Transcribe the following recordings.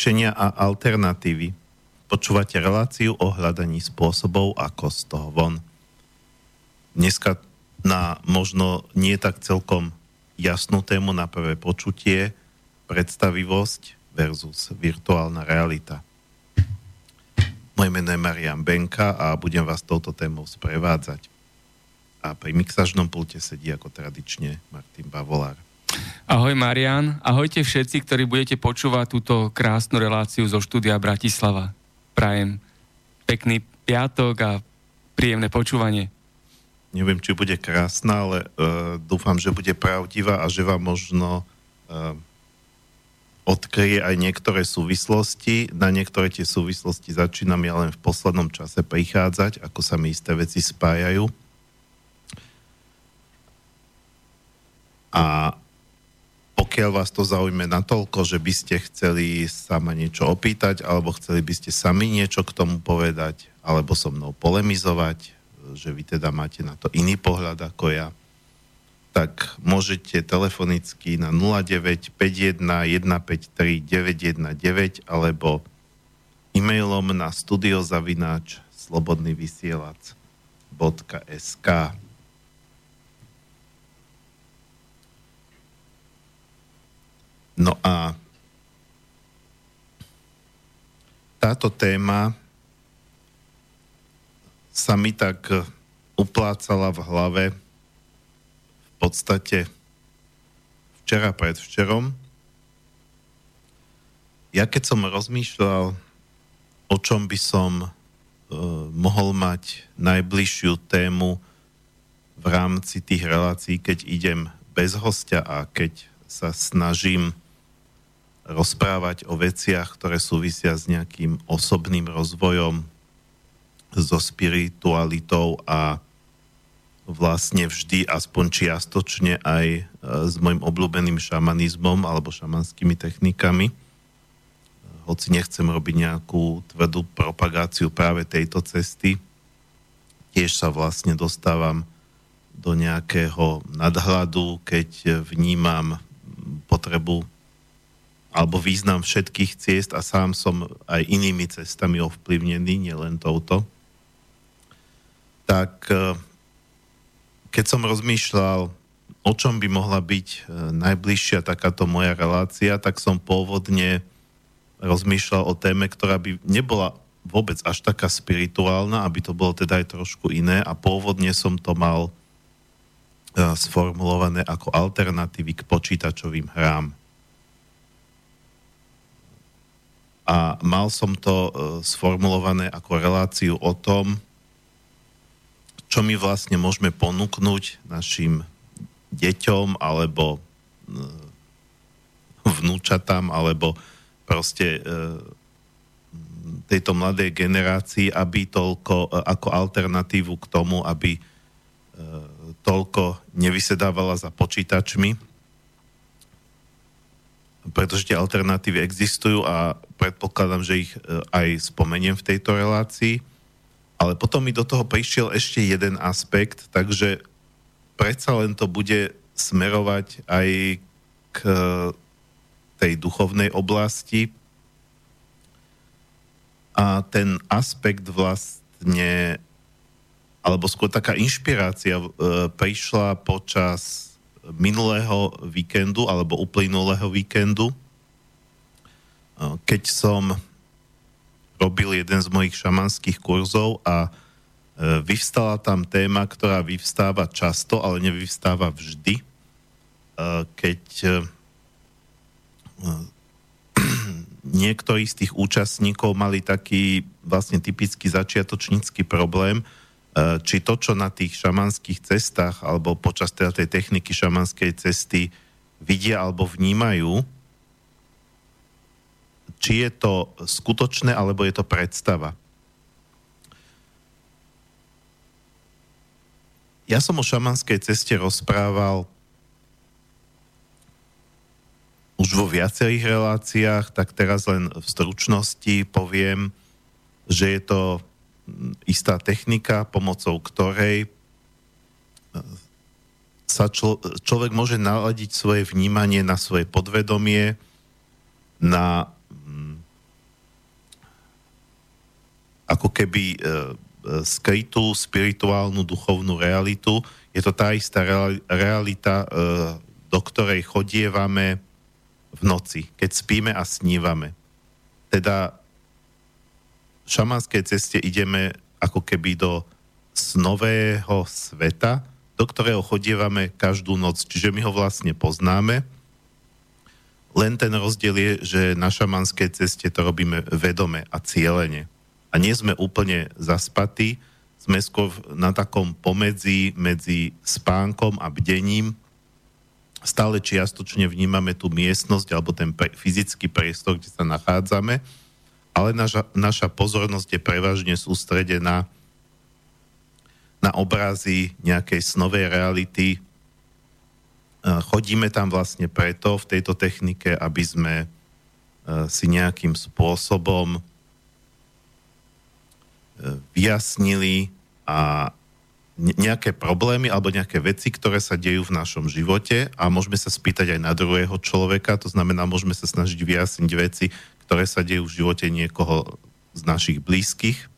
riešenia a alternatívy. Počúvate reláciu o hľadaní spôsobov, ako z toho von. Dneska na možno nie tak celkom jasnú tému na prvé počutie predstavivosť versus virtuálna realita. Moje meno je Marian Benka a budem vás touto témou sprevádzať. A pri mixažnom pulte sedí ako tradične Martin Bavolár. Ahoj Marian, ahojte všetci, ktorí budete počúvať túto krásnu reláciu zo štúdia Bratislava. Prajem pekný piatok a príjemné počúvanie. Neviem, či bude krásna, ale uh, dúfam, že bude pravdivá a že vám možno uh, odkryje aj niektoré súvislosti. Na niektoré tie súvislosti začínam ja len v poslednom čase prichádzať, ako sa mi isté veci spájajú. A pokiaľ vás to zaujme natoľko, že by ste chceli sa ma niečo opýtať, alebo chceli by ste sami niečo k tomu povedať, alebo so mnou polemizovať, že vy teda máte na to iný pohľad ako ja, tak môžete telefonicky na 0951 153 919 alebo e-mailom na studiozavináč slobodnyvysielac.sk No a táto téma sa mi tak uplácala v hlave v podstate včera predvčerom. Ja keď som rozmýšľal, o čom by som uh, mohol mať najbližšiu tému v rámci tých relácií, keď idem bez hostia a keď sa snažím rozprávať o veciach, ktoré súvisia s nejakým osobným rozvojom, so spiritualitou a vlastne vždy, aspoň čiastočne aj e, s môjim obľúbeným šamanizmom alebo šamanskými technikami. Hoci nechcem robiť nejakú tvrdú propagáciu práve tejto cesty, tiež sa vlastne dostávam do nejakého nadhľadu, keď vnímam potrebu alebo význam všetkých ciest a sám som aj inými cestami ovplyvnený, nielen touto, tak e, keď som rozmýšľal, o čom by mohla byť e, najbližšia takáto moja relácia, tak som pôvodne rozmýšľal o téme, ktorá by nebola vôbec až taká spirituálna, aby to bolo teda aj trošku iné a pôvodne som to mal e, sformulované ako alternatívy k počítačovým hrám. A mal som to e, sformulované ako reláciu o tom, čo my vlastne môžeme ponúknuť našim deťom alebo e, vnúčatám alebo proste e, tejto mladej generácii, aby toľko ako alternatívu k tomu, aby toľko nevysedávala za počítačmi pretože tie alternatívy existujú a predpokladám, že ich e, aj spomeniem v tejto relácii. Ale potom mi do toho prišiel ešte jeden aspekt, takže predsa len to bude smerovať aj k tej duchovnej oblasti. A ten aspekt vlastne, alebo skôr taká inšpirácia e, prišla počas minulého víkendu alebo uplynulého víkendu, keď som robil jeden z mojich šamanských kurzov a e, vyvstala tam téma, ktorá vyvstáva často, ale nevyvstáva vždy, e, keď e, niektorí z tých účastníkov mali taký vlastne typický začiatočnícky problém, E, či to, čo na tých šamanských cestách alebo počas teda tej techniky šamanskej cesty vidia alebo vnímajú, či je to skutočné alebo je to predstava. Ja som o šamanskej ceste rozprával už vo viacerých reláciách, tak teraz len v stručnosti poviem, že je to istá technika, pomocou ktorej e, sa člo, človek môže naladiť svoje vnímanie na svoje podvedomie, na mm, ako keby e, e, skrytú spirituálnu duchovnú realitu. Je to tá istá realita, e, do ktorej chodievame v noci, keď spíme a snívame. Teda šamanskej ceste ideme ako keby do snového sveta, do ktorého chodievame každú noc. Čiže my ho vlastne poznáme, len ten rozdiel je, že na šamanskej ceste to robíme vedome a cieľene. A nie sme úplne zaspatí, sme skôr na takom pomedzi medzi spánkom a bdením. Stále čiastočne vnímame tú miestnosť alebo ten pre, fyzický priestor, kde sa nachádzame, ale naša, naša pozornosť je prevažne sústredená na obrazy nejakej snovej reality, chodíme tam vlastne preto v tejto technike, aby sme e, si nejakým spôsobom e, vyjasnili a nejaké problémy alebo nejaké veci, ktoré sa dejú v našom živote a môžeme sa spýtať aj na druhého človeka, to znamená, môžeme sa snažiť vyjasniť veci, ktoré sa dejú v živote niekoho z našich blízkych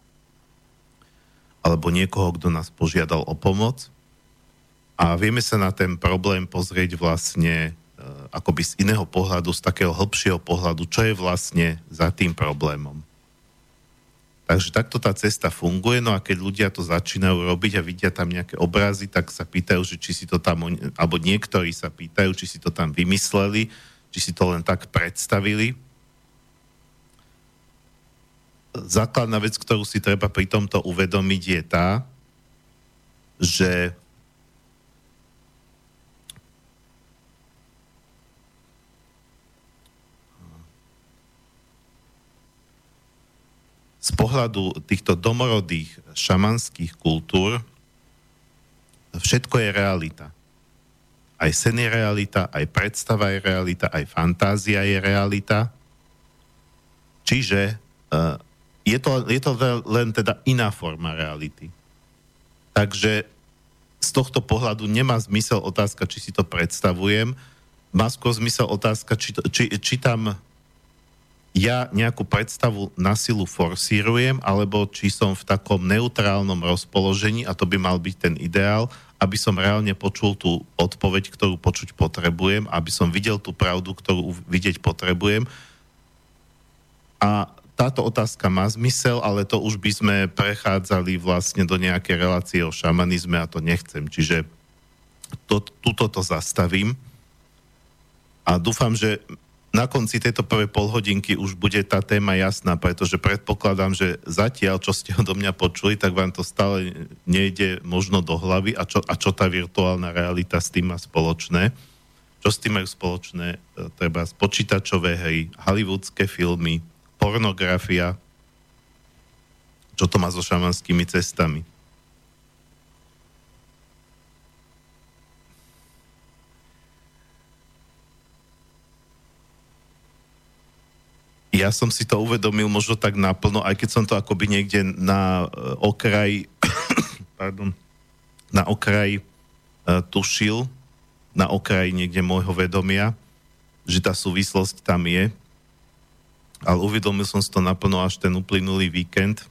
alebo niekoho, kto nás požiadal o pomoc a vieme sa na ten problém pozrieť vlastne e, akoby z iného pohľadu, z takého hĺbšieho pohľadu, čo je vlastne za tým problémom. Takže takto tá cesta funguje, no a keď ľudia to začínajú robiť a vidia tam nejaké obrazy, tak sa pýtajú, že či si to tam, alebo niektorí sa pýtajú, či si to tam vymysleli, či si to len tak predstavili. Základná vec, ktorú si treba pri tomto uvedomiť, je tá, že z pohľadu týchto domorodých šamanských kultúr všetko je realita. Aj sen je realita, aj predstava je realita, aj fantázia je realita. Čiže uh, je, to, je to len teda iná forma reality. Takže z tohto pohľadu nemá zmysel otázka, či si to predstavujem. Má skôr zmysel otázka, či, to, či, či tam ja nejakú predstavu na silu forsírujem, alebo či som v takom neutrálnom rozpoložení, a to by mal byť ten ideál, aby som reálne počul tú odpoveď, ktorú počuť potrebujem, aby som videl tú pravdu, ktorú vidieť potrebujem. A táto otázka má zmysel, ale to už by sme prechádzali vlastne do nejakej relácie o šamanizme a to nechcem. Čiže to, tuto to zastavím. A dúfam, že na konci tejto prvej polhodinky už bude tá téma jasná, pretože predpokladám, že zatiaľ, čo ste odo mňa počuli, tak vám to stále nejde možno do hlavy a čo, a čo tá virtuálna realita s tým má spoločné. Čo s tým majú spoločné? E, treba počítačové hry, hollywoodske filmy, pornografia, čo to má so šamanskými cestami. ja som si to uvedomil možno tak naplno, aj keď som to akoby niekde na uh, okraj pardon, na okraj uh, tušil, na okraj niekde môjho vedomia, že tá súvislosť tam je. Ale uvedomil som si to naplno až ten uplynulý víkend.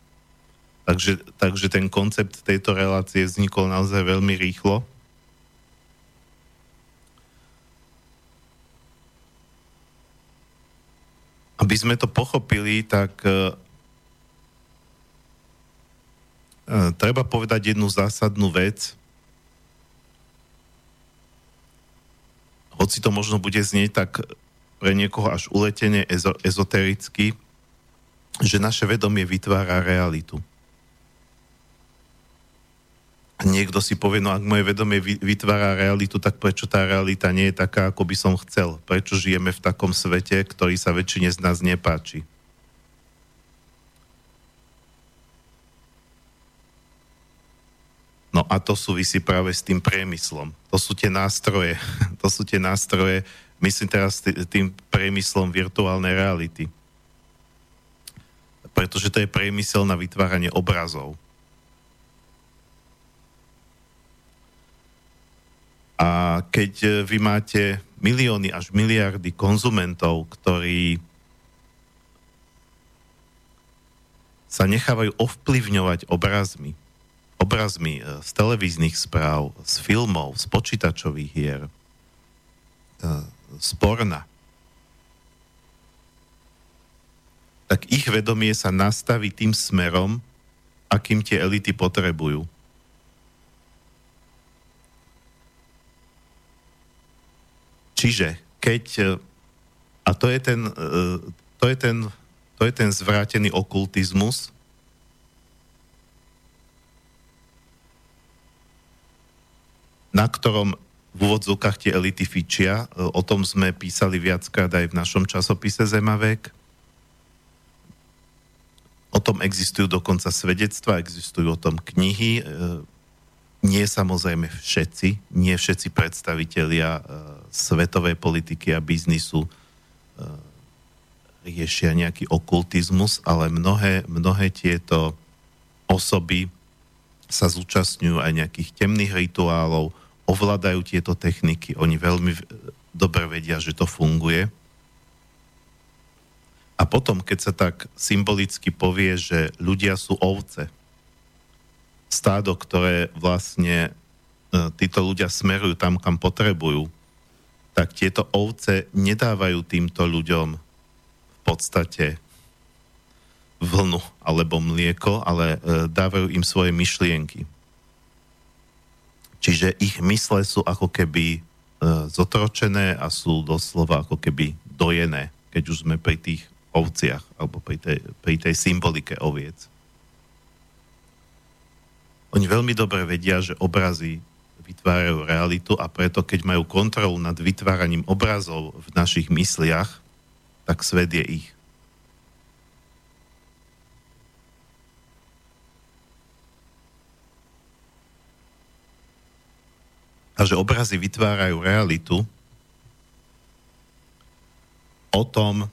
Takže, takže ten koncept tejto relácie vznikol naozaj veľmi rýchlo. aby sme to pochopili, tak uh, treba povedať jednu zásadnú vec. Hoci to možno bude znieť tak pre niekoho až uletene ezo- ezotericky, že naše vedomie vytvára realitu niekto si povie, no ak moje vedomie vytvára realitu, tak prečo tá realita nie je taká, ako by som chcel? Prečo žijeme v takom svete, ktorý sa väčšine z nás nepáči? No a to súvisí práve s tým priemyslom. To sú tie nástroje. To sú tie nástroje, myslím teraz tým priemyslom virtuálnej reality. Pretože to je priemysel na vytváranie obrazov. A keď e, vy máte milióny až miliardy konzumentov, ktorí sa nechávajú ovplyvňovať obrazmi. Obrazmi z televíznych správ, z filmov, z počítačových hier, z porna. Tak ich vedomie sa nastaví tým smerom, akým tie elity potrebujú. Čiže keď, e, a to je ten, e, to je ten, to je ten zvrátený okultizmus, na ktorom v úvodzovkách tie elity fičia. E, o tom sme písali viackrát aj v našom časopise Zemavek. O tom existujú dokonca svedectva, existujú o tom knihy nie samozrejme všetci, nie všetci predstavitelia uh, svetovej politiky a biznisu riešia nejaký okultizmus, ale mnohé, mnohé tieto osoby sa zúčastňujú aj nejakých temných rituálov, ovládajú tieto techniky, oni veľmi dobre vedia, že to funguje. A potom, keď sa tak symbolicky povie, že ľudia sú ovce, stádo, ktoré vlastne e, títo ľudia smerujú tam, kam potrebujú, tak tieto ovce nedávajú týmto ľuďom v podstate vlnu alebo mlieko, ale e, dávajú im svoje myšlienky. Čiže ich mysle sú ako keby e, zotročené a sú doslova ako keby dojené, keď už sme pri tých ovciach alebo pri tej, pri tej symbolike oviec. Oni veľmi dobre vedia, že obrazy vytvárajú realitu a preto, keď majú kontrolu nad vytváraním obrazov v našich mysliach, tak svet je ich. A že obrazy vytvárajú realitu, o tom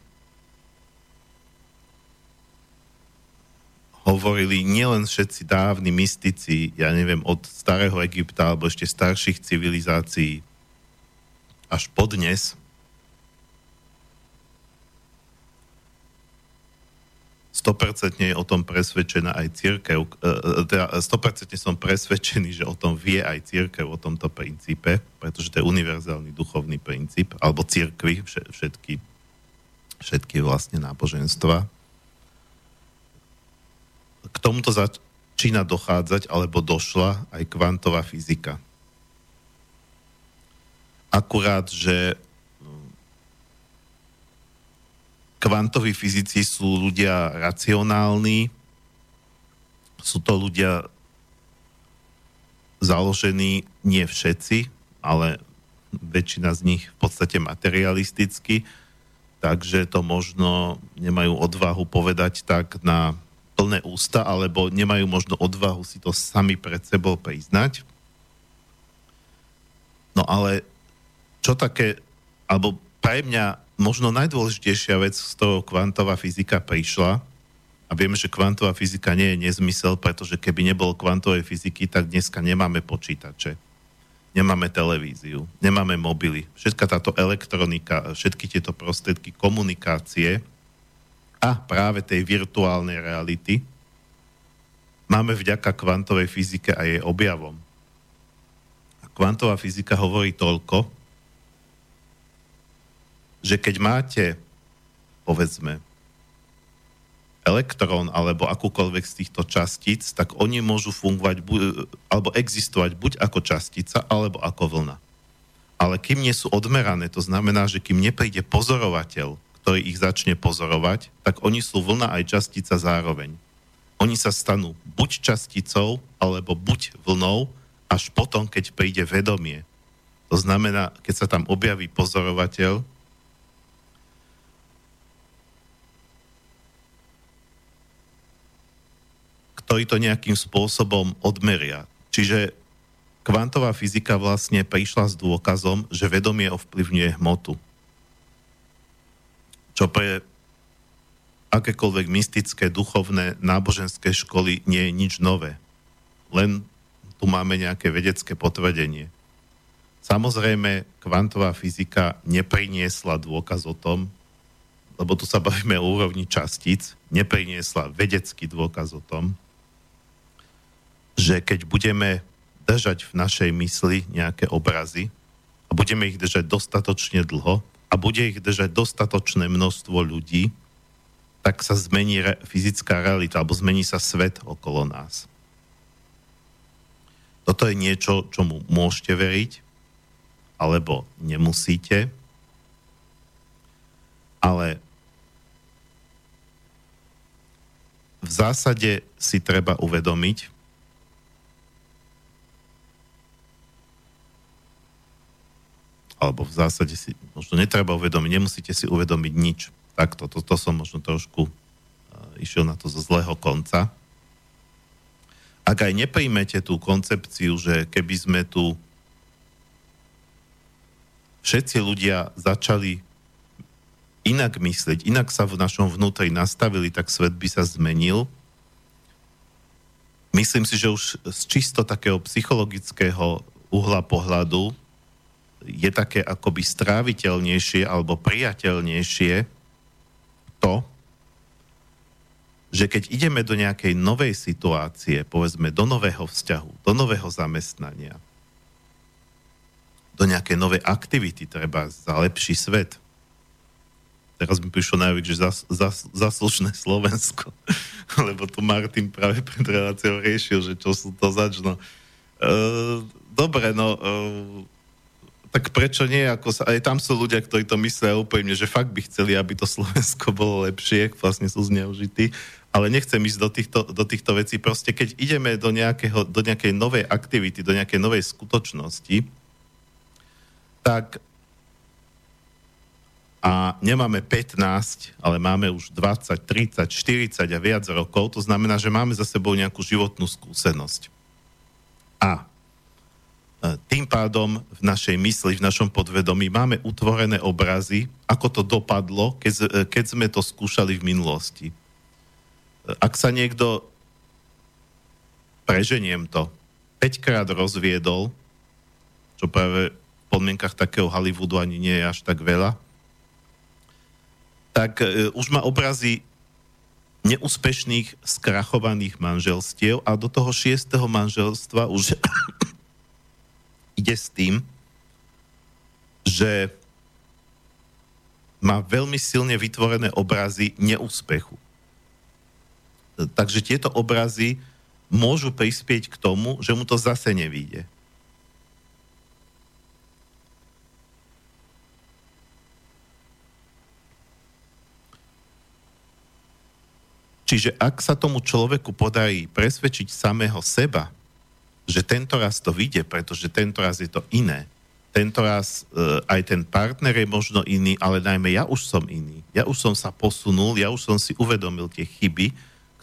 hovorili nielen všetci dávni mystici, ja neviem, od starého Egypta alebo ešte starších civilizácií až po dnes, stopercentne je o tom presvedčená aj církev, e, e, teda stopercentne som presvedčený, že o tom vie aj církev, o tomto princípe, pretože to je univerzálny duchovný princíp, alebo církvy, všetky, všetky vlastne náboženstva k tomuto začína dochádzať, alebo došla aj kvantová fyzika. Akurát, že kvantoví fyzici sú ľudia racionálni, sú to ľudia založení nie všetci, ale väčšina z nich v podstate materialisticky, takže to možno nemajú odvahu povedať tak na plné ústa, alebo nemajú možno odvahu si to sami pred sebou priznať. No ale čo také, alebo pre mňa možno najdôležitejšia vec, z toho kvantová fyzika prišla, a vieme, že kvantová fyzika nie je nezmysel, pretože keby nebolo kvantovej fyziky, tak dneska nemáme počítače, nemáme televíziu, nemáme mobily. Všetka táto elektronika, všetky tieto prostriedky komunikácie, a práve tej virtuálnej reality máme vďaka kvantovej fyzike a jej objavom. A kvantová fyzika hovorí toľko, že keď máte, povedzme, elektrón alebo akúkoľvek z týchto častíc, tak oni môžu fungovať alebo existovať buď ako častica, alebo ako vlna. Ale kým nie sú odmerané, to znamená, že kým nepríde pozorovateľ, ktorý ich začne pozorovať, tak oni sú vlna aj častica zároveň. Oni sa stanú buď časticou, alebo buď vlnou, až potom, keď príde vedomie. To znamená, keď sa tam objaví pozorovateľ, ktorý to nejakým spôsobom odmeria. Čiže kvantová fyzika vlastne prišla s dôkazom, že vedomie ovplyvňuje hmotu čo pre akékoľvek mystické, duchovné, náboženské školy nie je nič nové. Len tu máme nejaké vedecké potvrdenie. Samozrejme, kvantová fyzika nepriniesla dôkaz o tom, lebo tu sa bavíme o úrovni častíc, nepriniesla vedecký dôkaz o tom, že keď budeme držať v našej mysli nejaké obrazy a budeme ich držať dostatočne dlho a bude ich držať dostatočné množstvo ľudí, tak sa zmení re- fyzická realita alebo zmení sa svet okolo nás. Toto je niečo, čomu môžete veriť, alebo nemusíte, ale v zásade si treba uvedomiť, alebo v zásade si možno netreba uvedomiť, nemusíte si uvedomiť nič. Takto, to, to som možno trošku uh, išiel na to zo zlého konca. Ak aj nepríjmete tú koncepciu, že keby sme tu všetci ľudia začali inak myslieť, inak sa v našom vnútri nastavili, tak svet by sa zmenil. Myslím si, že už z čisto takého psychologického uhla pohľadu je také akoby stráviteľnejšie alebo priateľnejšie to, že keď ideme do nejakej novej situácie, povedzme do nového vzťahu, do nového zamestnania, do nejakej novej aktivity, treba za lepší svet. Teraz mi prišlo najviac, že zas, zas, zaslušné Slovensko, lebo to Martin práve pred reláciou riešil, že čo sú to začno. Uh, dobre, no uh, tak prečo nie? Ako sa, aj tam sú ľudia, ktorí to myslia úplne, že fakt by chceli, aby to Slovensko bolo lepšie, vlastne sú zneužití, ale nechcem ísť do týchto, do týchto vecí. Proste keď ideme do, nejakého, do nejakej novej aktivity, do nejakej novej skutočnosti, tak a nemáme 15, ale máme už 20, 30, 40 a viac rokov, to znamená, že máme za sebou nejakú životnú skúsenosť. A tým pádom v našej mysli, v našom podvedomí máme utvorené obrazy, ako to dopadlo, keď, e, keď sme to skúšali v minulosti. E, ak sa niekto, preženiem to, 5 krát rozviedol, čo práve podmienkach takého Hollywoodu ani nie je až tak veľa, tak e, už má obrazy neúspešných, skrachovaných manželstiev a do toho šiestého manželstva už ide s tým, že má veľmi silne vytvorené obrazy neúspechu. Takže tieto obrazy môžu prispieť k tomu, že mu to zase nevíde. Čiže ak sa tomu človeku podarí presvedčiť samého seba, že tento raz to vyjde, pretože tento raz je to iné, tento raz e, aj ten partner je možno iný, ale najmä ja už som iný. Ja už som sa posunul, ja už som si uvedomil tie chyby,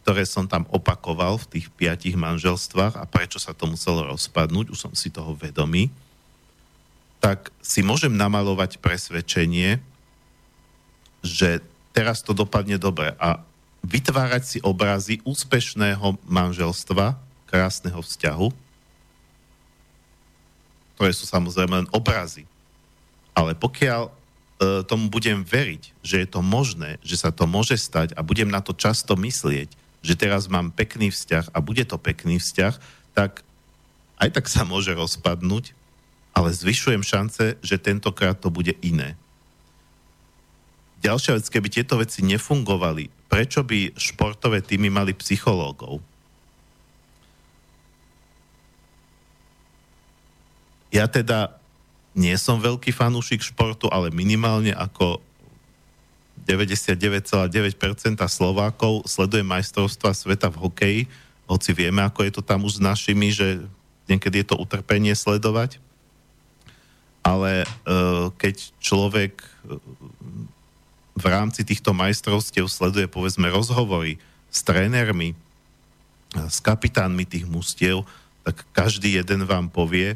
ktoré som tam opakoval v tých piatich manželstvách a prečo sa to muselo rozpadnúť, už som si toho vedomý, tak si môžem namalovať presvedčenie, že teraz to dopadne dobre. A vytvárať si obrazy úspešného manželstva, krásneho vzťahu, ktoré sú samozrejme len obrazy. Ale pokiaľ e, tomu budem veriť, že je to možné, že sa to môže stať a budem na to často myslieť, že teraz mám pekný vzťah a bude to pekný vzťah, tak aj tak sa môže rozpadnúť, ale zvyšujem šance, že tentokrát to bude iné. Ďalšia vec, keby tieto veci nefungovali, prečo by športové týmy mali psychológov? Ja teda nie som veľký fanúšik športu, ale minimálne ako 99,9% Slovákov sleduje majstrovstva sveta v hokeji, hoci vieme, ako je to tam už s našimi, že niekedy je to utrpenie sledovať. Ale uh, keď človek v rámci týchto majstrovstiev sleduje povedzme rozhovory s trénermi, s kapitánmi tých mustiev, tak každý jeden vám povie,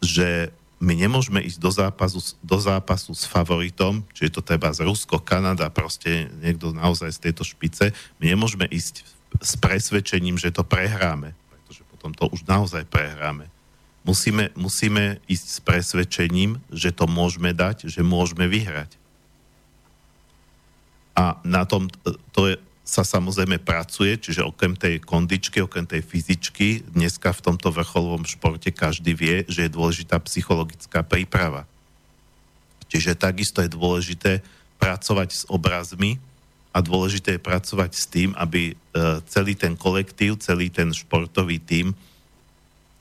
že my nemôžeme ísť do zápasu, do zápasu s favoritom, či je to treba z Rusko, Kanada, proste niekto naozaj z tejto špice, my nemôžeme ísť s presvedčením, že to prehráme, pretože potom to už naozaj prehráme. Musíme, musíme ísť s presvedčením, že to môžeme dať, že môžeme vyhrať. A na tom to je, sa samozrejme pracuje, čiže okrem tej kondičky, okrem tej fyzičky, dneska v tomto vrcholovom športe každý vie, že je dôležitá psychologická príprava. Čiže takisto je dôležité pracovať s obrazmi a dôležité je pracovať s tým, aby e, celý ten kolektív, celý ten športový tím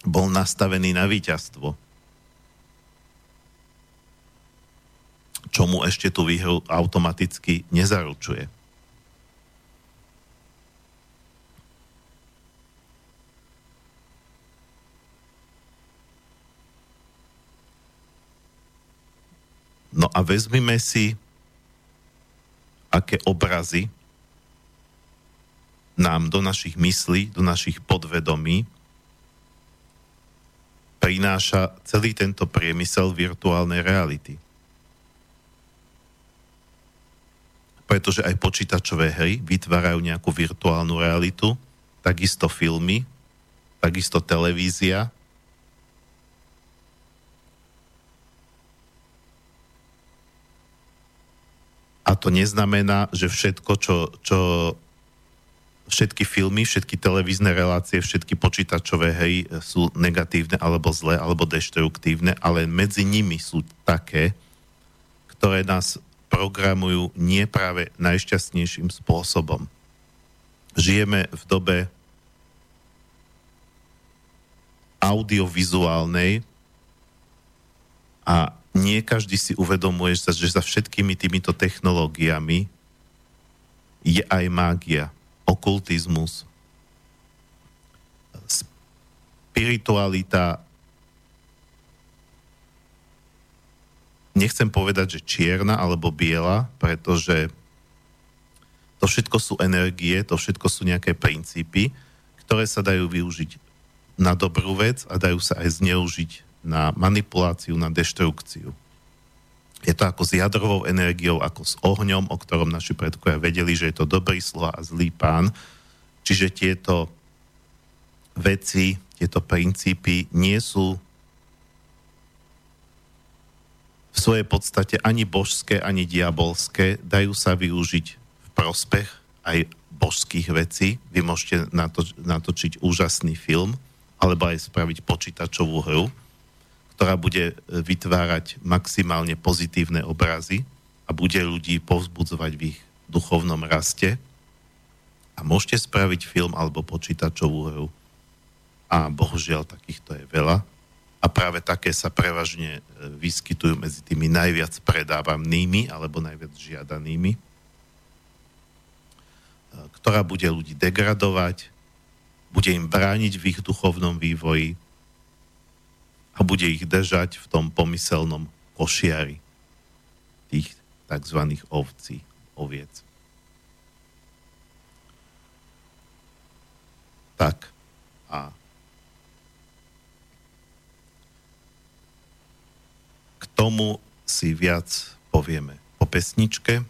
bol nastavený na víťazstvo. Čo mu ešte tú výhru automaticky nezaručuje. No a vezmime si aké obrazy nám do našich myslí, do našich podvedomí prináša celý tento priemysel virtuálnej reality. Pretože aj počítačové hry vytvárajú nejakú virtuálnu realitu, takisto filmy, takisto televízia, A to neznamená, že všetko, čo, čo všetky filmy, všetky televízne relácie, všetky počítačové hry sú negatívne alebo zlé alebo deštruktívne, ale medzi nimi sú také, ktoré nás programujú nie práve najšťastnejším spôsobom. Žijeme v dobe audiovizuálnej a nie každý si uvedomuje, že za všetkými týmito technológiami je aj mágia, okultizmus, spiritualita, nechcem povedať, že čierna alebo biela, pretože to všetko sú energie, to všetko sú nejaké princípy, ktoré sa dajú využiť na dobrú vec a dajú sa aj zneužiť na manipuláciu, na deštrukciu. Je to ako s jadrovou energiou, ako s ohňom, o ktorom naši predkovia vedeli, že je to dobrý sluha a zlý pán. Čiže tieto veci, tieto princípy nie sú v svojej podstate ani božské, ani diabolské. Dajú sa využiť v prospech aj božských vecí. Vy môžete natočiť úžasný film, alebo aj spraviť počítačovú hru ktorá bude e, vytvárať maximálne pozitívne obrazy a bude ľudí povzbudzovať v ich duchovnom raste. A môžete spraviť film alebo počítačovú hru. A bohužiaľ takýchto je veľa. A práve také sa prevažne e, vyskytujú medzi tými najviac predávanými alebo najviac žiadanými, e, ktorá bude ľudí degradovať, bude im brániť v ich duchovnom vývoji, a bude ich držať v tom pomyselnom košiari tých tzv. ovcí, oviec. Tak a k tomu si viac povieme po pesničke.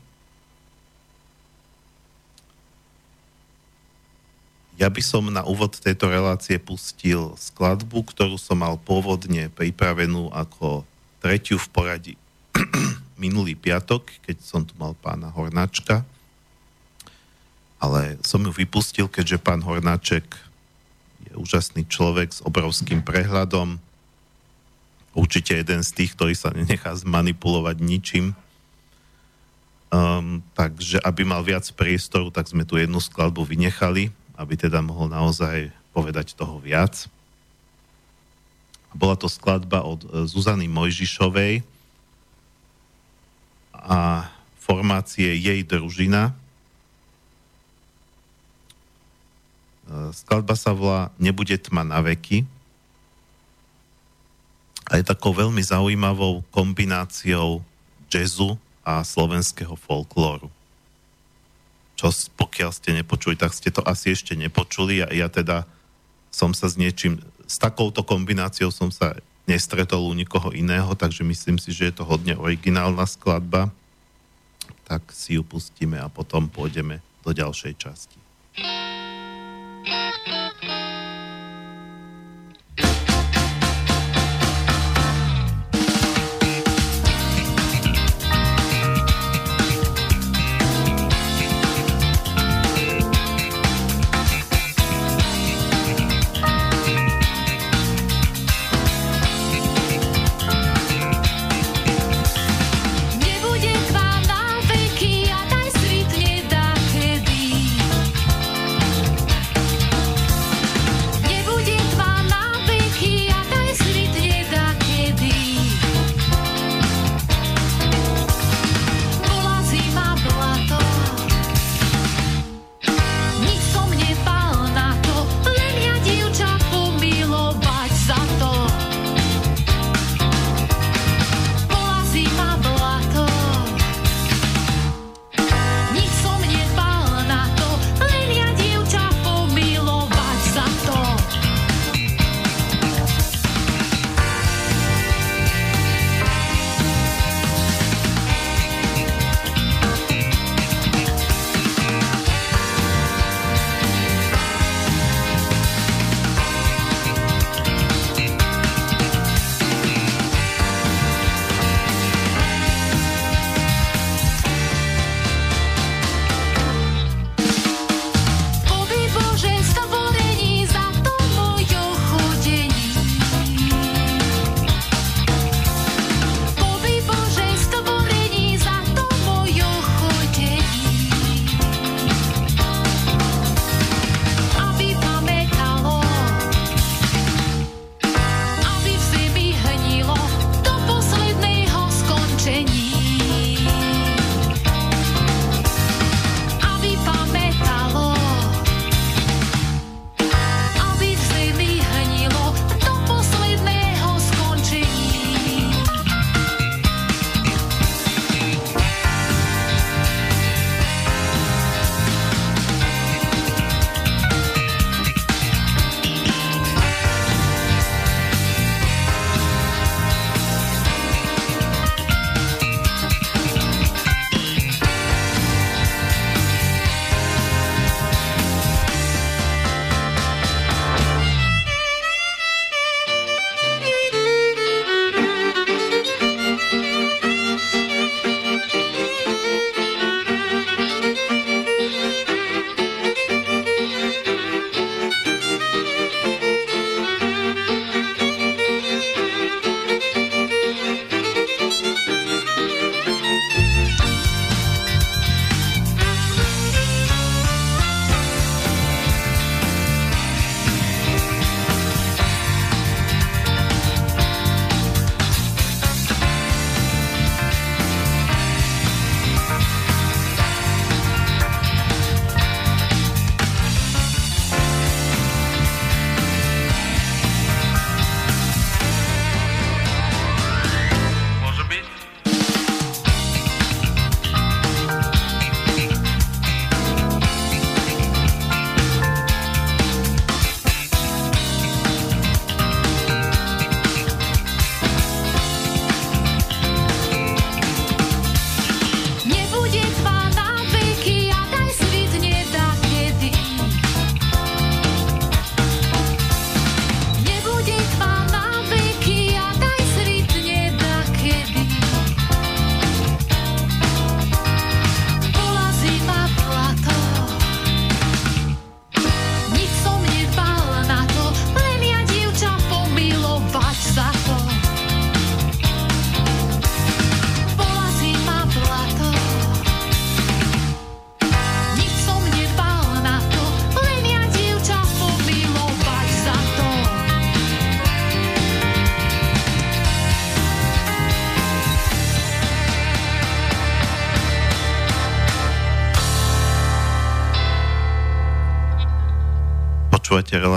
Ja by som na úvod tejto relácie pustil skladbu, ktorú som mal pôvodne pripravenú ako tretiu v poradí minulý piatok, keď som tu mal pána Hornáčka. Ale som ju vypustil, keďže pán Hornáček je úžasný človek s obrovským prehľadom. Určite jeden z tých, ktorý sa nenechá zmanipulovať ničím. Um, takže aby mal viac priestoru, tak sme tu jednu skladbu vynechali aby teda mohol naozaj povedať toho viac. Bola to skladba od e, Zuzany Mojžišovej a formácie jej družina. E, skladba sa volá Nebude tma na veky a je takou veľmi zaujímavou kombináciou jazzu a slovenského folklóru čo pokiaľ ste nepočuli, tak ste to asi ešte nepočuli a ja teda som sa s niečím, s takouto kombináciou som sa nestretol u nikoho iného, takže myslím si, že je to hodne originálna skladba. Tak si ju pustíme a potom pôjdeme do ďalšej časti. Počúvate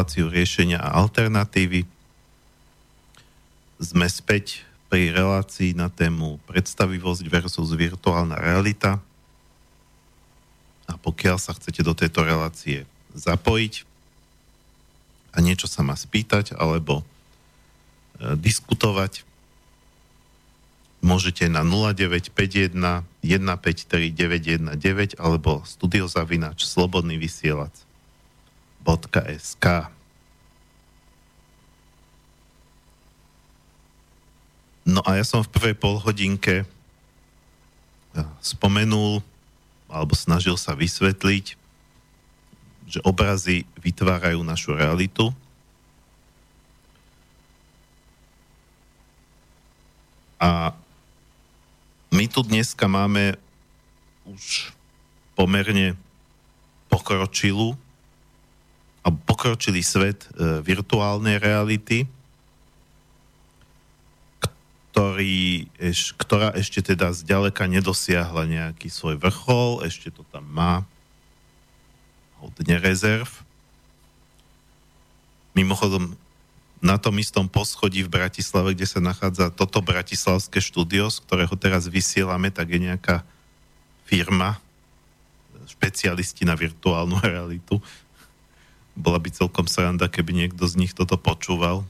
reláciu riešenia a alternatívy. Sme späť pri relácii na tému predstavivosť versus virtuálna realita. A pokiaľ sa chcete do tejto relácie zapojiť a niečo sa ma spýtať alebo e, diskutovať, môžete na 0951 153 919 alebo studiozavinač slobodný vysielač .sk No a ja som v prvej polhodinke spomenul alebo snažil sa vysvetliť, že obrazy vytvárajú našu realitu. A my tu dneska máme už pomerne pokročilú a pokročilý svet e, virtuálnej reality, ktorý, eš, ktorá ešte teda zďaleka nedosiahla nejaký svoj vrchol, ešte to tam má hodne rezerv. Mimochodom, na tom istom poschodí v Bratislave, kde sa nachádza toto bratislavské štúdio, z ktorého teraz vysielame, tak je nejaká firma, špecialisti na virtuálnu realitu, bola by celkom sranda, keby niekto z nich toto počúval.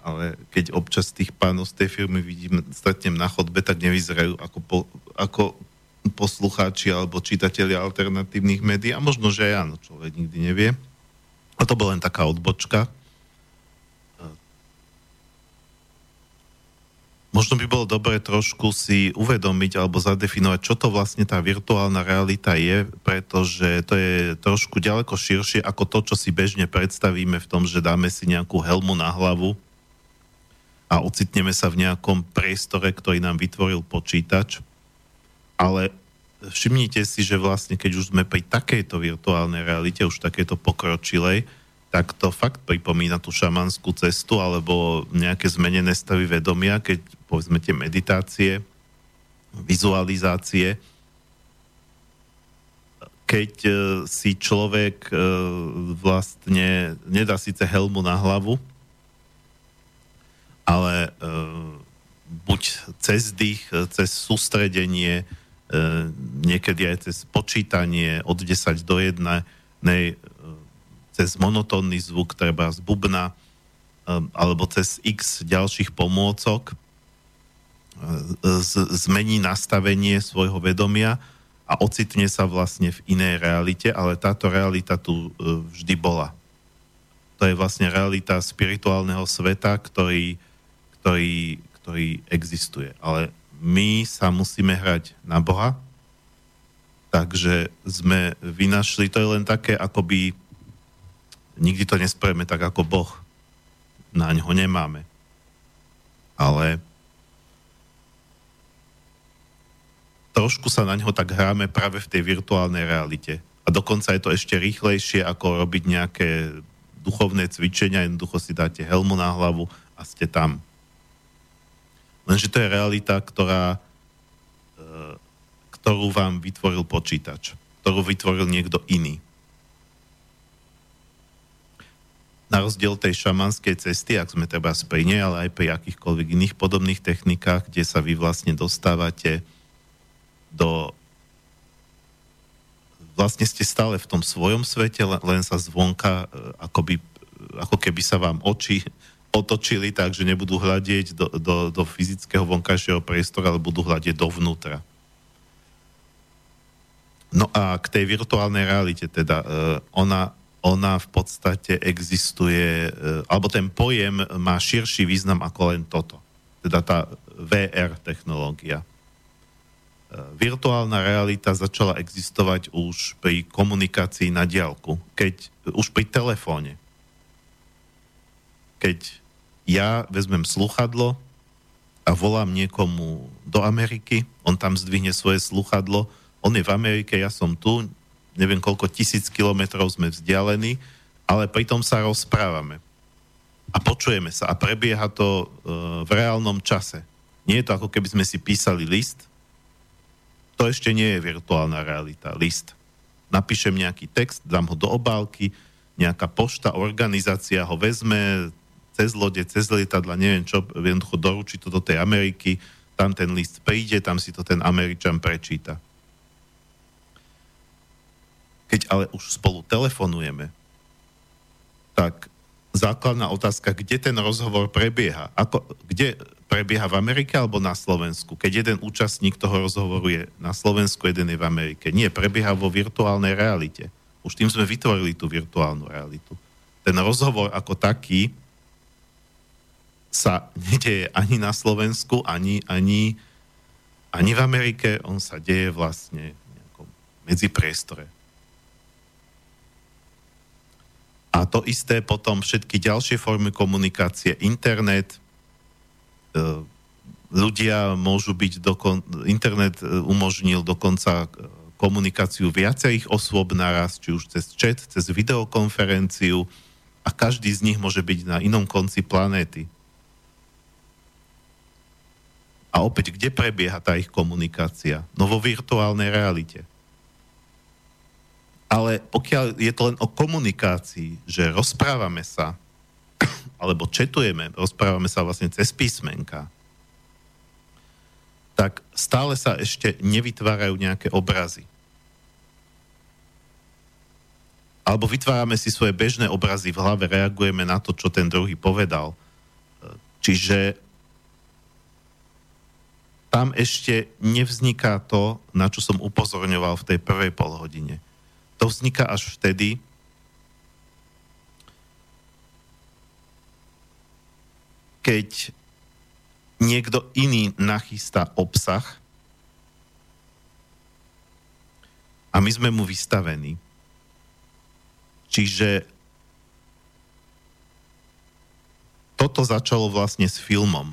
Ale keď občas tých pánov z tej firmy vidím, stretnem na chodbe, tak nevyzerajú ako, po, ako poslucháči alebo čitatelia alternatívnych médií. A možno, že aj áno, človek nikdy nevie. A to bola len taká odbočka. Možno by bolo dobre trošku si uvedomiť alebo zadefinovať, čo to vlastne tá virtuálna realita je, pretože to je trošku ďaleko širšie ako to, čo si bežne predstavíme v tom, že dáme si nejakú helmu na hlavu a ocitneme sa v nejakom priestore, ktorý nám vytvoril počítač. Ale všimnite si, že vlastne keď už sme pri takejto virtuálnej realite, už takejto pokročilej, tak to fakt pripomína tú šamanskú cestu alebo nejaké zmenené stavy vedomia, keď povedzme tie meditácie, vizualizácie, keď uh, si človek uh, vlastne nedá síce helmu na hlavu, ale uh, buď cez dých, cez sústredenie, niekedy aj cez počítanie od 10 do 1, cez monotónny zvuk, treba z bubna, alebo cez x ďalších pomôcok, zmení nastavenie svojho vedomia a ocitne sa vlastne v inej realite, ale táto realita tu uh, vždy bola. To je vlastne realita spirituálneho sveta, ktorý, ktorý, ktorý existuje. Ale my sa musíme hrať na Boha, takže sme vynašli, to je len také akoby nikdy to nespravíme tak ako Boh. Na ňo nemáme. Ale trošku sa na ňo tak hráme práve v tej virtuálnej realite. A dokonca je to ešte rýchlejšie, ako robiť nejaké duchovné cvičenia, jednoducho si dáte helmu na hlavu a ste tam. Lenže to je realita, ktorá, e, ktorú vám vytvoril počítač, ktorú vytvoril niekto iný. na rozdiel tej šamanskej cesty, ak sme treba pri nej, ale aj pri akýchkoľvek iných podobných technikách, kde sa vy vlastne dostávate do... Vlastne ste stále v tom svojom svete, len sa zvonka, e, akoby, ako keby sa vám oči otočili tak, že nebudú hľadieť do, do, do fyzického vonkajšieho priestoru, ale budú hľadieť dovnútra. No a k tej virtuálnej realite teda, e, ona ona v podstate existuje, e, alebo ten pojem má širší význam ako len toto. Teda tá VR technológia. Virtuálna realita začala existovať už pri komunikácii na diálku, keď, už pri telefóne. Keď ja vezmem sluchadlo a volám niekomu do Ameriky, on tam zdvihne svoje sluchadlo, on je v Amerike, ja som tu, neviem koľko tisíc kilometrov sme vzdialení, ale pritom sa rozprávame. A počujeme sa a prebieha to e, v reálnom čase. Nie je to ako keby sme si písali list. To ešte nie je virtuálna realita, list. napíšem nejaký text, dám ho do obálky, nejaká pošta, organizácia ho vezme cez lode, cez lietadla, neviem čo, jednoducho doručí to do tej Ameriky, tam ten list príde, tam si to ten Američan prečíta. Keď ale už spolu telefonujeme, tak základná otázka, kde ten rozhovor prebieha? Ako, kde prebieha v Amerike alebo na Slovensku? Keď jeden účastník toho rozhovoru je na Slovensku, jeden je v Amerike. Nie, prebieha vo virtuálnej realite. Už tým sme vytvorili tú virtuálnu realitu. Ten rozhovor ako taký sa nedieje ani na Slovensku, ani, ani, ani v Amerike, on sa deje vlastne v nejakom medzipriestore. A to isté potom všetky ďalšie formy komunikácie, internet, ľudia môžu byť dokon, internet e, umožnil dokonca komunikáciu viacerých osôb naraz, či už cez chat, cez videokonferenciu a každý z nich môže byť na inom konci planéty. A opäť, kde prebieha tá ich komunikácia? No vo virtuálnej realite. Ale pokiaľ je to len o komunikácii, že rozprávame sa, alebo četujeme, rozprávame sa vlastne cez písmenka, tak stále sa ešte nevytvárajú nejaké obrazy. Alebo vytvárame si svoje bežné obrazy v hlave, reagujeme na to, čo ten druhý povedal. Čiže tam ešte nevzniká to, na čo som upozorňoval v tej prvej polhodine. To vzniká až vtedy, keď niekto iný nachystá obsah a my sme mu vystavení. Čiže toto začalo vlastne s filmom.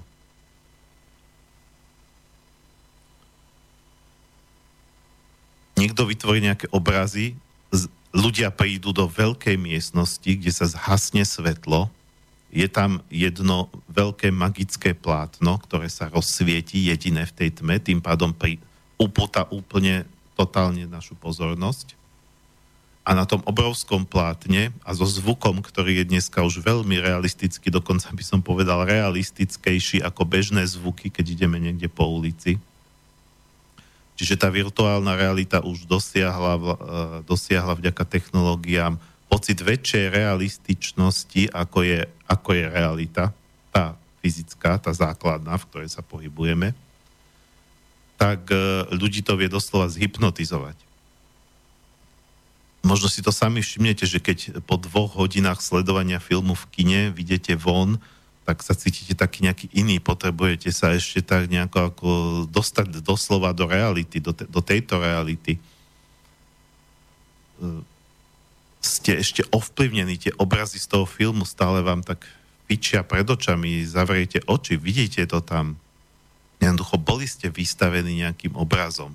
Niekto vytvorí nejaké obrazy, ľudia prídu do veľkej miestnosti, kde sa zhasne svetlo je tam jedno veľké magické plátno, ktoré sa rozsvieti jediné v tej tme, tým pádom pri, upúta úplne totálne našu pozornosť. A na tom obrovskom plátne a so zvukom, ktorý je dneska už veľmi realistický, dokonca by som povedal realistickejší ako bežné zvuky, keď ideme niekde po ulici. Čiže tá virtuálna realita už dosiahla, eh, dosiahla vďaka technológiám pocit väčšej realističnosti, ako je, ako je realita, tá fyzická, tá základná, v ktorej sa pohybujeme, tak e, ľudí to vie doslova zhypnotizovať. Možno si to sami všimnete, že keď po dvoch hodinách sledovania filmu v kine vidíte von, tak sa cítite taký nejaký iný, potrebujete sa ešte tak nejako ako dostať doslova do reality, do, te, do tejto reality e, ste ešte ovplyvnení, tie obrazy z toho filmu stále vám tak pičia pred očami, zavriete oči, vidíte to tam. Jednoducho boli ste vystavení nejakým obrazom.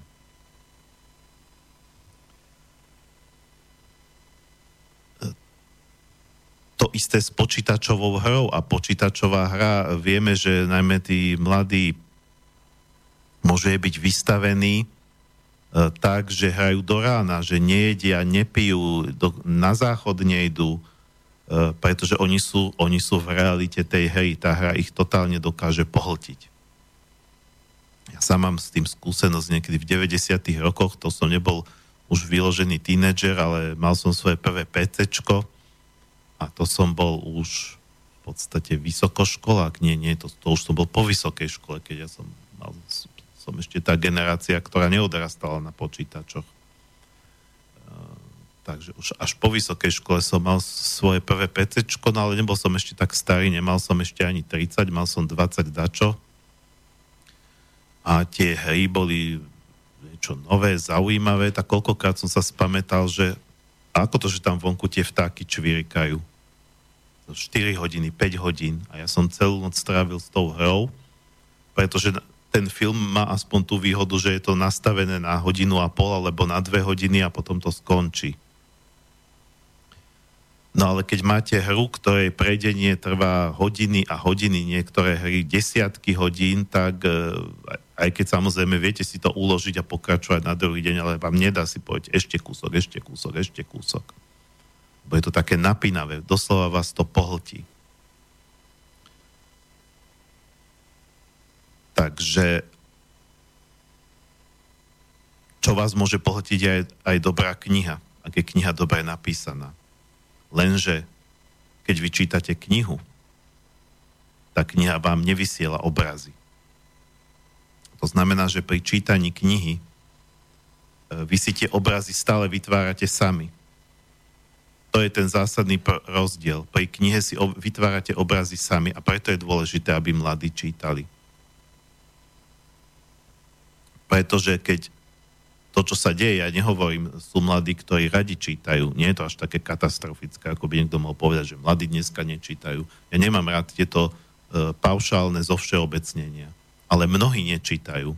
To isté s počítačovou hrou a počítačová hra, vieme, že najmä tí mladí môže byť vystavení E, tak, že hrajú do rána, že nejedia, nepijú, do, na záchod nejdú, e, pretože oni sú, oni sú v realite tej hry. Tá hra ich totálne dokáže pohltiť. Ja sám mám s tým skúsenosť niekedy v 90 rokoch, to som nebol už vyložený tínedžer, ale mal som svoje prvé PCčko a to som bol už v podstate vysokoškolák. Nie, nie, to, to už som bol po vysokej škole, keď ja som mal som ešte tá generácia, ktorá neodrastala na počítačoch. E, takže už až po vysokej škole som mal svoje prvé PC, no ale nebol som ešte tak starý, nemal som ešte ani 30, mal som 20 dačo. A tie hry boli niečo nové, zaujímavé, tak koľkokrát som sa spametal, že ako to, že tam vonku tie vtáky čvirikajú. 4 hodiny, 5 hodín a ja som celú noc strávil s tou hrou, pretože ten film má aspoň tú výhodu, že je to nastavené na hodinu a pol alebo na dve hodiny a potom to skončí. No ale keď máte hru, ktorej prejdenie trvá hodiny a hodiny, niektoré hry desiatky hodín, tak e, Aj keď samozrejme viete si to uložiť a pokračovať na druhý deň, ale vám nedá si povedať ešte kúsok, ešte kúsok, ešte kúsok. Bo je to také napínavé, doslova vás to pohltí. Takže čo vás môže pohltiť aj, aj dobrá kniha, ak je kniha dobre napísaná. Lenže keď vyčítate knihu, tá kniha vám nevysiela obrazy. To znamená, že pri čítaní knihy e, vy si tie obrazy stále vytvárate sami. To je ten zásadný rozdiel. Pri knihe si vytvárate obrazy sami a preto je dôležité, aby mladí čítali. Pretože keď to, čo sa deje, ja nehovorím, sú mladí, ktorí radi čítajú. Nie je to až také katastrofické, ako by niekto mohol povedať, že mladí dneska nečítajú. Ja nemám rád tieto e, paušálne zovšeobecnenia. Ale mnohí nečítajú.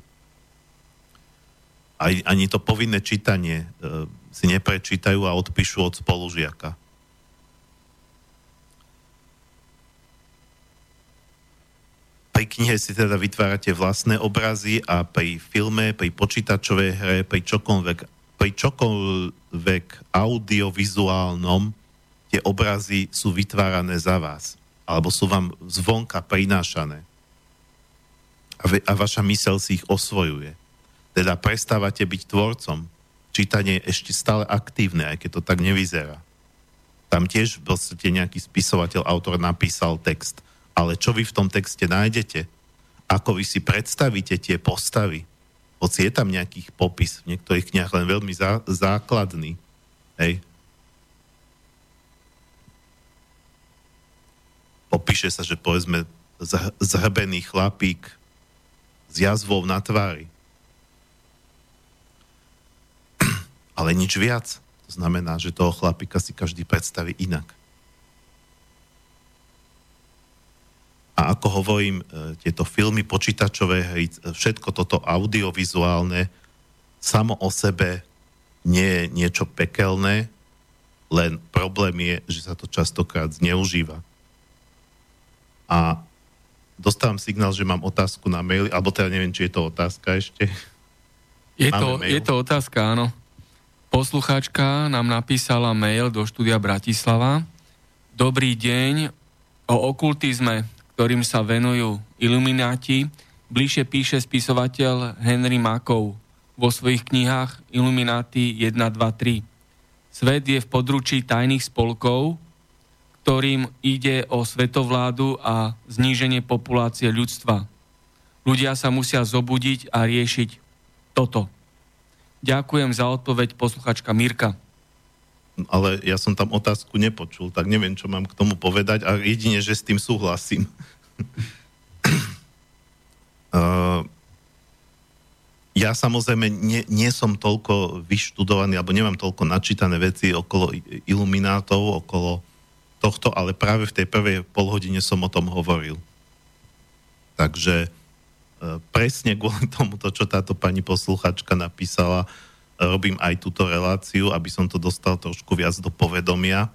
Aj, ani to povinné čítanie e, si neprečítajú a odpíšu od spolužiaka. Pri knihe si teda vytvárate vlastné obrazy a pri filme, pri počítačovej hre, pri čokoľvek, pri čokoľvek audiovizuálnom tie obrazy sú vytvárané za vás. Alebo sú vám zvonka prinášané. A, ve, a vaša mysel si ich osvojuje. Teda prestávate byť tvorcom. Čítanie je ešte stále aktívne, aj keď to tak nevyzerá. Tam tiež v podstate nejaký spisovateľ, autor napísal text ale čo vy v tom texte nájdete? Ako vy si predstavíte tie postavy? Hoci je tam nejakých popis v niektorých knihách len veľmi zá, základný. Hej. Popíše sa, že povedzme zhrbený chlapík s jazvou na tvári. Ale nič viac. To znamená, že toho chlapíka si každý predstaví inak. A ako hovorím, e, tieto filmy, počítačové hry, e, všetko toto audiovizuálne samo o sebe nie je niečo pekelné, len problém je, že sa to častokrát zneužíva. A dostávam signál, že mám otázku na mail, alebo teda neviem, či je to otázka ešte. Je to, je to otázka, áno. Poslucháčka nám napísala mail do štúdia Bratislava. Dobrý deň, o okultizme ktorým sa venujú ilumináti, bližšie píše spisovateľ Henry Makov vo svojich knihách Illuminati 1, 2, 3. Svet je v područí tajných spolkov, ktorým ide o svetovládu a zníženie populácie ľudstva. Ľudia sa musia zobudiť a riešiť toto. Ďakujem za odpoveď posluchačka Mirka ale ja som tam otázku nepočul, tak neviem, čo mám k tomu povedať a jedine, že s tým súhlasím. uh, ja samozrejme nie, nie som toľko vyštudovaný, alebo nemám toľko načítané veci okolo iluminátov, okolo tohto, ale práve v tej prvej polhodine som o tom hovoril. Takže uh, presne kvôli tomu, to, čo táto pani posluchačka napísala, robím aj túto reláciu, aby som to dostal trošku viac do povedomia.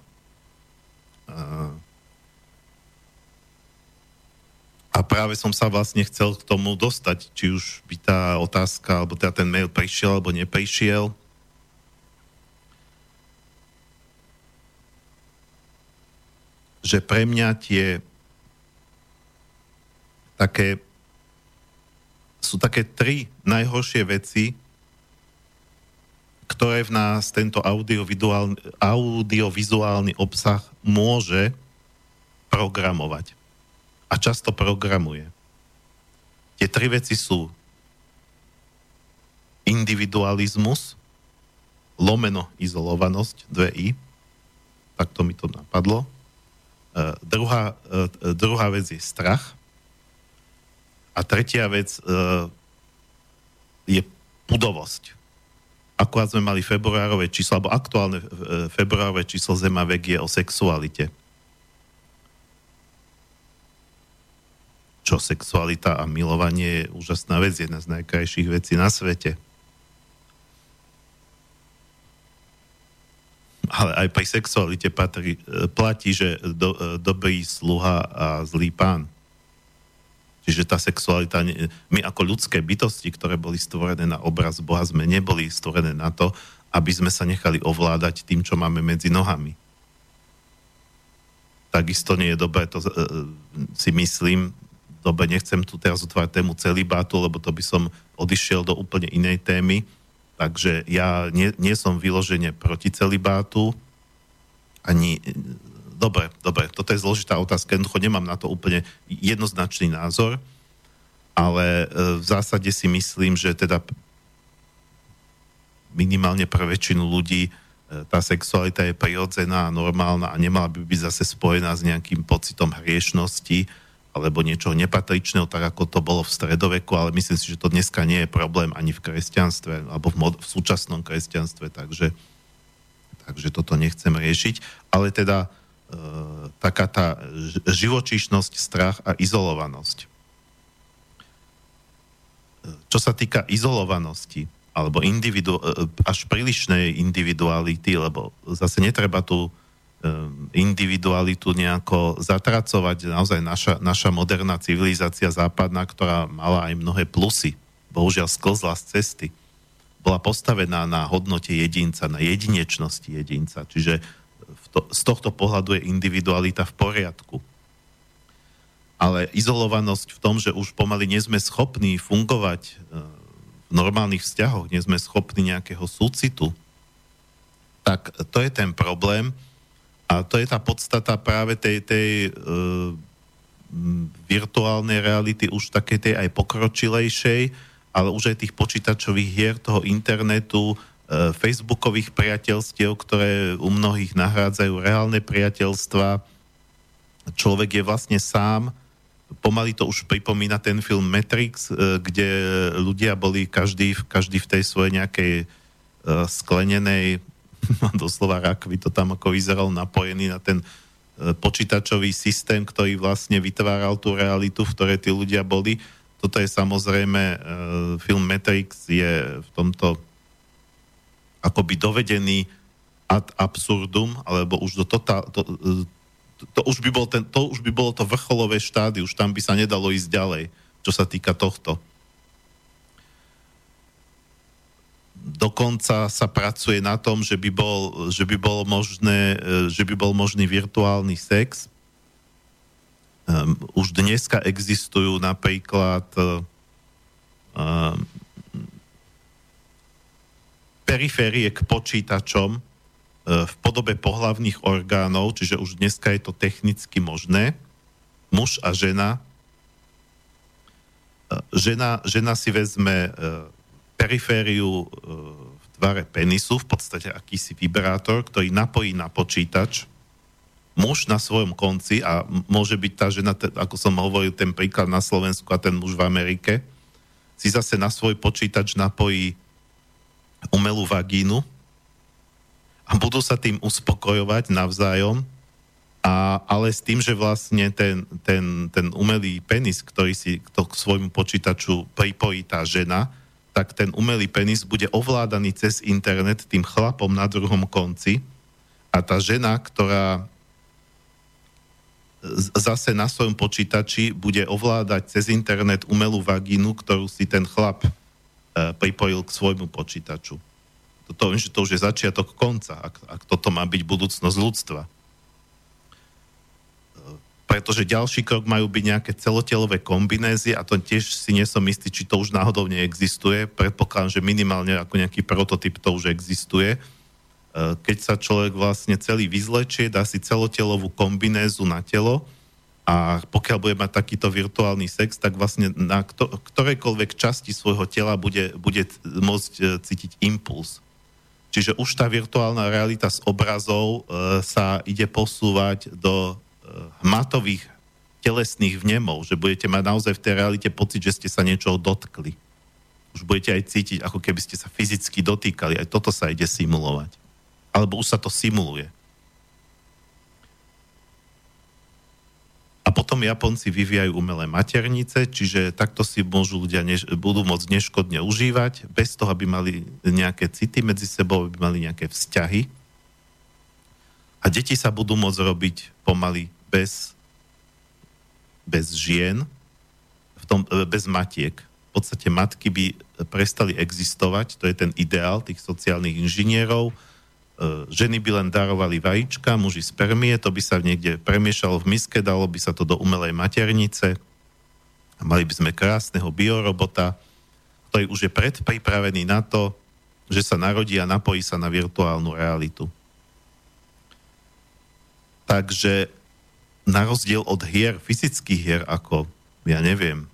A práve som sa vlastne chcel k tomu dostať, či už by tá otázka, alebo teda ten mail prišiel, alebo neprišiel. Že pre mňa tie také sú také tri najhoršie veci, ktoré v nás tento audiovizuálny obsah môže programovať. A často programuje. Tie tri veci sú individualizmus, lomeno izolovanosť, dve i, takto mi to napadlo. Uh, druhá, uh, druhá vec je strach. A tretia vec uh, je pudovosť akurát sme mali februárové číslo, alebo aktuálne e, februárové číslo Zemavek je o sexualite. Čo sexualita a milovanie je úžasná vec, jedna z najkrajších vecí na svete. Ale aj pri sexualite patrí, e, platí, že do, e, dobrý sluha a zlý pán. Čiže tá sexualita, my ako ľudské bytosti, ktoré boli stvorené na obraz Boha, sme neboli stvorené na to, aby sme sa nechali ovládať tým, čo máme medzi nohami. Takisto nie je dobré, to e, si myslím, dobre, nechcem tu teraz otvárať tému celibátu, lebo to by som odišiel do úplne inej témy, takže ja nie, nie som vyložene proti celibátu, ani dobre, dobre, toto je zložitá otázka, jednoducho nemám na to úplne jednoznačný názor, ale e, v zásade si myslím, že teda minimálne pre väčšinu ľudí e, tá sexualita je prirodzená a normálna a nemala by byť zase spojená s nejakým pocitom hriešnosti alebo niečoho nepatričného, tak ako to bolo v stredoveku, ale myslím si, že to dneska nie je problém ani v kresťanstve alebo v, mod- v súčasnom kresťanstve, takže, takže toto nechcem riešiť. Ale teda taká tá živočíšnosť, strach a izolovanosť. E, čo sa týka izolovanosti, alebo individu, e, až prílišnej individuality, lebo zase netreba tú individualitu nejako zatracovať. Naozaj naša, naša moderná civilizácia západná, ktorá mala aj mnohé plusy, bohužiaľ sklzla z cesty, bola postavená na hodnote jedinca, na jedinečnosti jedinca. Čiže to, z tohto pohľadu je individualita v poriadku. Ale izolovanosť v tom, že už pomaly nie sme schopní fungovať e, v normálnych vzťahoch, nie sme schopní nejakého súcitu, tak to je ten problém a to je tá podstata práve tej, tej uh, virtuálnej reality, už také tej aj pokročilejšej, ale už aj tých počítačových hier, toho internetu, E, facebookových priateľstiev, ktoré u mnohých nahrádzajú reálne priateľstva. Človek je vlastne sám, pomaly to už pripomína ten film Matrix, e, kde ľudia boli každý, každý v tej svojej nejakej e, sklenenej, doslova rakvi to tam ako vyzeral, napojený na ten počítačový systém, ktorý vlastne vytváral tú realitu, v ktorej tí ľudia boli. Toto je samozrejme, film Matrix je v tomto akoby dovedený ad absurdum, alebo už do totál, to, to, to, už by bol ten, to už by bolo to vrcholové štády, už tam by sa nedalo ísť ďalej, čo sa týka tohto. Dokonca sa pracuje na tom, že by bol, že by bol, možné, že by bol možný virtuálny sex. Um, už dneska existujú napríklad um, periférie k počítačom e, v podobe pohlavných orgánov, čiže už dneska je to technicky možné, muž a žena, e, žena, žena si vezme e, perifériu v tvare penisu, v podstate akýsi vibrátor, ktorý napojí na počítač, muž na svojom konci a môže byť tá žena, ako som hovoril, ten príklad na Slovensku a ten muž v Amerike, si zase na svoj počítač napojí umelú vagínu a budú sa tým uspokojovať navzájom, a, ale s tým, že vlastne ten, ten, ten umelý penis, ktorý si to k svojmu počítaču pripojí tá žena, tak ten umelý penis bude ovládaný cez internet tým chlapom na druhom konci a tá žena, ktorá zase na svojom počítači bude ovládať cez internet umelú vagínu, ktorú si ten chlap pripojil k svojmu počítaču. Toto, že to už je začiatok konca, ak, ak toto má byť budúcnosť ľudstva. E, pretože ďalší krok majú byť nejaké celotelové kombinézie a to tiež si nie som istý, či to už náhodou neexistuje. Predpokladám, že minimálne ako nejaký prototyp to už existuje. E, keď sa človek vlastne celý vyzlečie, dá si celotelovú kombinézu na telo, a pokiaľ bude mať takýto virtuálny sex, tak vlastne na ktorejkoľvek časti svojho tela bude, bude môcť e, cítiť impuls. Čiže už tá virtuálna realita z obrazov e, sa ide posúvať do e, hmatových telesných vnemov, že budete mať naozaj v tej realite pocit, že ste sa niečoho dotkli. Už budete aj cítiť, ako keby ste sa fyzicky dotýkali. Aj toto sa ide simulovať. Alebo už sa to simuluje. Potom Japonci vyvíjajú umelé maternice, čiže takto si môžu ľudia než, budú môcť neškodne užívať, bez toho, aby mali nejaké city medzi sebou, aby mali nejaké vzťahy. A deti sa budú môcť robiť pomaly bez, bez žien v tom, e, bez matiek. V podstate matky by prestali existovať, to je ten ideál tých sociálnych inžinierov. E, ženy by len darovali vajíčka, muži spermie, to by sa niekde premiešalo v miske, dalo by sa to do umelej maternice a mali by sme krásneho biorobota, ktorý už je predpripravený na to, že sa narodí a napojí sa na virtuálnu realitu. Takže na rozdiel od hier, fyzických hier, ako, ja neviem,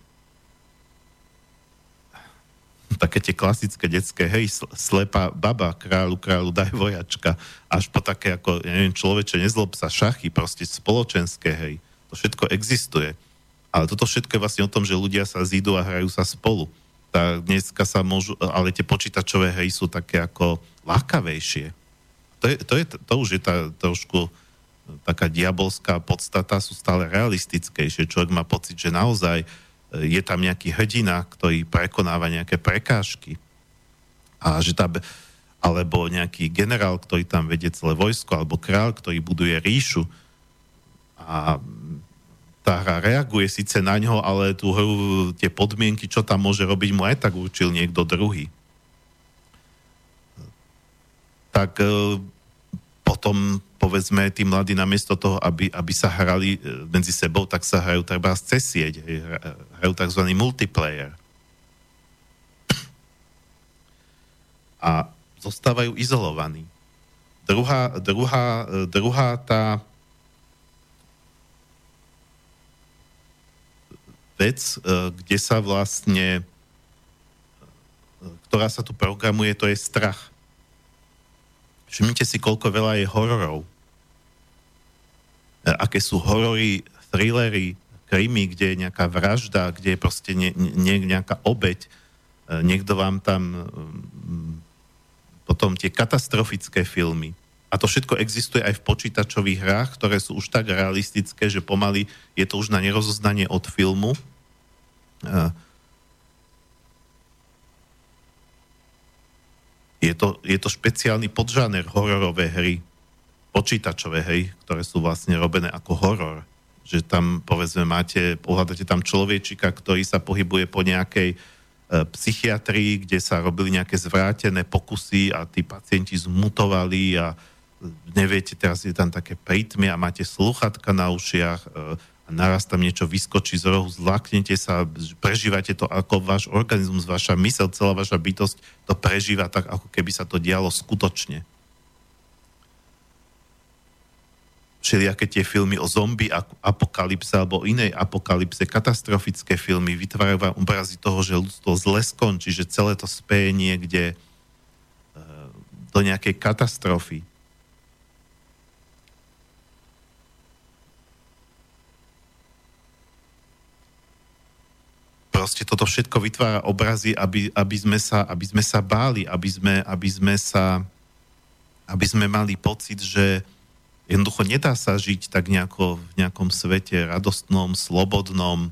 také tie klasické detské, hej, slepá baba, kráľu, kráľu, daj vojačka, až po také ako, ja neviem, človeče, nezlob sa, šachy, proste spoločenské, hej, to všetko existuje. Ale toto všetko je vlastne o tom, že ľudia sa zídu a hrajú sa spolu. Tá, dneska sa môžu, ale tie počítačové hry sú také ako lákavejšie. To, je, to, je, to už je tá trošku taká diabolská podstata sú stále realistickejšie. Človek má pocit, že naozaj je tam nejaký hrdina, ktorý prekonáva nejaké prekážky. A že tá, alebo nejaký generál, ktorý tam vedie celé vojsko, alebo král, ktorý buduje ríšu. A tá hra reaguje síce na ňo, ale tú hru, tie podmienky, čo tam môže robiť, mu aj tak určil niekto druhý. Tak e, potom povedzme tí mladí namiesto toho, aby, aby sa hrali e, medzi sebou, tak sa hrajú treba cez sieť, hrajú tzv. multiplayer. A zostávajú izolovaní. Druhá, druhá, e, druhá tá vec, e, kde sa vlastne ktorá sa tu programuje, to je strach. Všimnite si, koľko veľa je hororov E, aké sú horory, thrillery, krimi, kde je nejaká vražda, kde je proste ne, ne, nejaká obeď, e, niekto vám tam mm, potom tie katastrofické filmy. A to všetko existuje aj v počítačových hrách, ktoré sú už tak realistické, že pomaly je to už na nerozoznanie od filmu. E, je to, je to špeciálny podžáner hororové hry počítačové, hej, ktoré sú vlastne robené ako horor. Že tam, povedzme, máte, pohľadáte tam človečika, ktorý sa pohybuje po nejakej e, psychiatrii, kde sa robili nejaké zvrátené pokusy a tí pacienti zmutovali a neviete, teraz je tam také prítmy a máte sluchatka na ušiach e, a naraz tam niečo vyskočí z rohu, zlaknete sa, prežívate to ako váš organizmus, vaša mysel, celá vaša bytosť to prežíva tak, ako keby sa to dialo skutočne. všelijaké tie filmy o zombie apokalypse alebo inej apokalypse, katastrofické filmy, vytvárajú vám obrazy toho, že ľudstvo zle skončí, že celé to speje niekde e, do nejakej katastrofy. Proste toto všetko vytvára obrazy, aby, aby, sme, sa, aby sme sa báli, aby sme, aby sme sa aby sme mali pocit, že Jednoducho nedá sa žiť tak nejako v nejakom svete radostnom, slobodnom.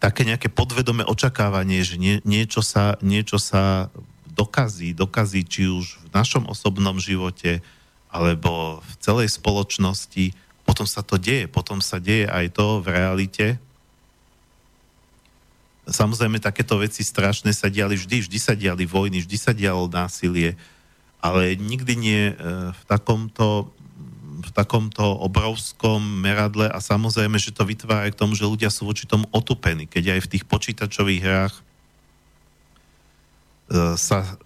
Také nejaké podvedomé očakávanie, že nie, niečo, sa, niečo sa dokazí, dokazí či už v našom osobnom živote, alebo v celej spoločnosti. Potom sa to deje, potom sa deje aj to v realite. Samozrejme, takéto veci strašné sa diali vždy, vždy sa diali vojny, vždy sa dialo násilie ale nikdy nie e, v takomto, v takomto obrovskom meradle a samozrejme, že to vytvára k tomu, že ľudia sú voči tomu otupení, keď aj v tých počítačových hrách e, sa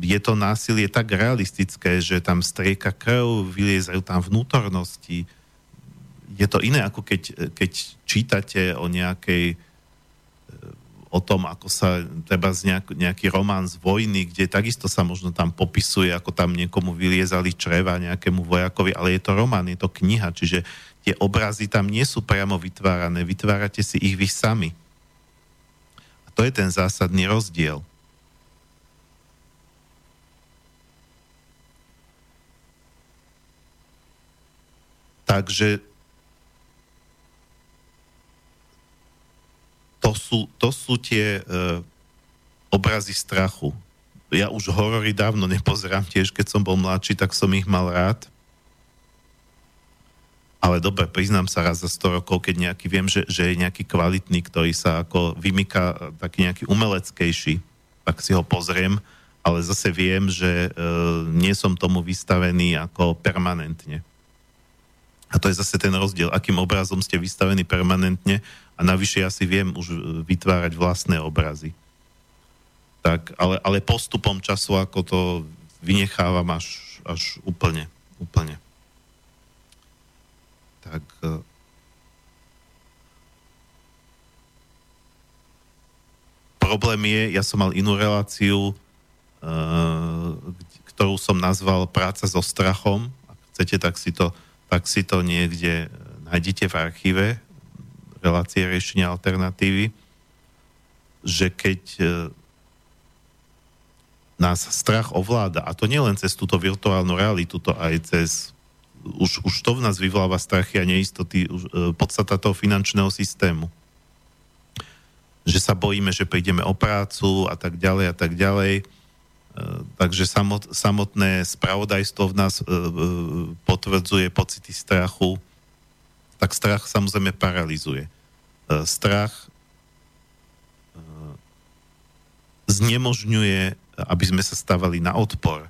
je to násilie tak realistické, že tam strieka krv, vyliezajú tam vnútornosti. Je to iné, ako keď, keď čítate o nejakej o tom, ako sa treba z nejak, nejaký román z vojny, kde takisto sa možno tam popisuje, ako tam niekomu vyliezali čreva nejakému vojakovi, ale je to román, je to kniha, čiže tie obrazy tam nie sú priamo vytvárané, vytvárate si ich vy sami. A to je ten zásadný rozdiel. Takže to sú, to sú tie uh, obrazy strachu. Ja už horory dávno nepozerám tiež, keď som bol mladší, tak som ich mal rád. ale dobre, priznám sa raz za 100 rokov, keď nejaký, viem, že, že je nejaký kvalitný, ktorý sa ako vymýka taký nejaký umeleckejší, tak si ho pozriem, ale zase viem, že e, nie som tomu vystavený ako permanentne. A to je zase ten rozdiel, akým obrazom ste vystavení permanentne a navyše ja si viem už vytvárať vlastné obrazy. Tak, ale, ale postupom času ako to vynechávam až, až úplne, úplne. Tak e, problém je, ja som mal inú reláciu, Eh, ktorú som nazval Práca so strachom. Ak chcete, tak si to, tak si to niekde nájdete v archíve relácie riešenia alternatívy, že keď eh, nás strach ovláda, a to nielen cez túto virtuálnu realitu, to aj cez už, už to v nás vyvoláva strachy a neistoty, už, e, podstata toho finančného systému. Že sa bojíme, že prídeme o prácu a tak ďalej a tak ďalej E, takže samot, samotné spravodajstvo v nás e, e, potvrdzuje pocity strachu, tak strach samozrejme paralizuje. Strach znemožňuje, aby sme sa stávali na odpor,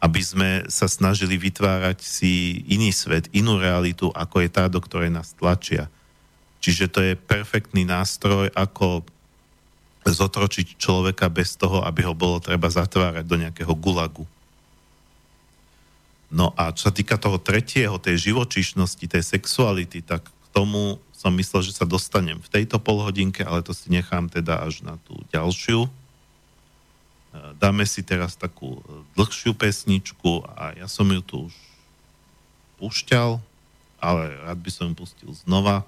aby sme sa snažili vytvárať si iný svet, inú realitu, ako je tá, do ktorej nás tlačia. Čiže to je perfektný nástroj, ako zotročiť človeka bez toho, aby ho bolo treba zatvárať do nejakého gulagu. No a čo sa týka toho tretieho, tej živočíšnosti, tej sexuality, tak k tomu som myslel, že sa dostanem v tejto polhodinke, ale to si nechám teda až na tú ďalšiu. E, dáme si teraz takú dlhšiu pesničku a ja som ju tu už púšťal, ale rád by som ju pustil znova.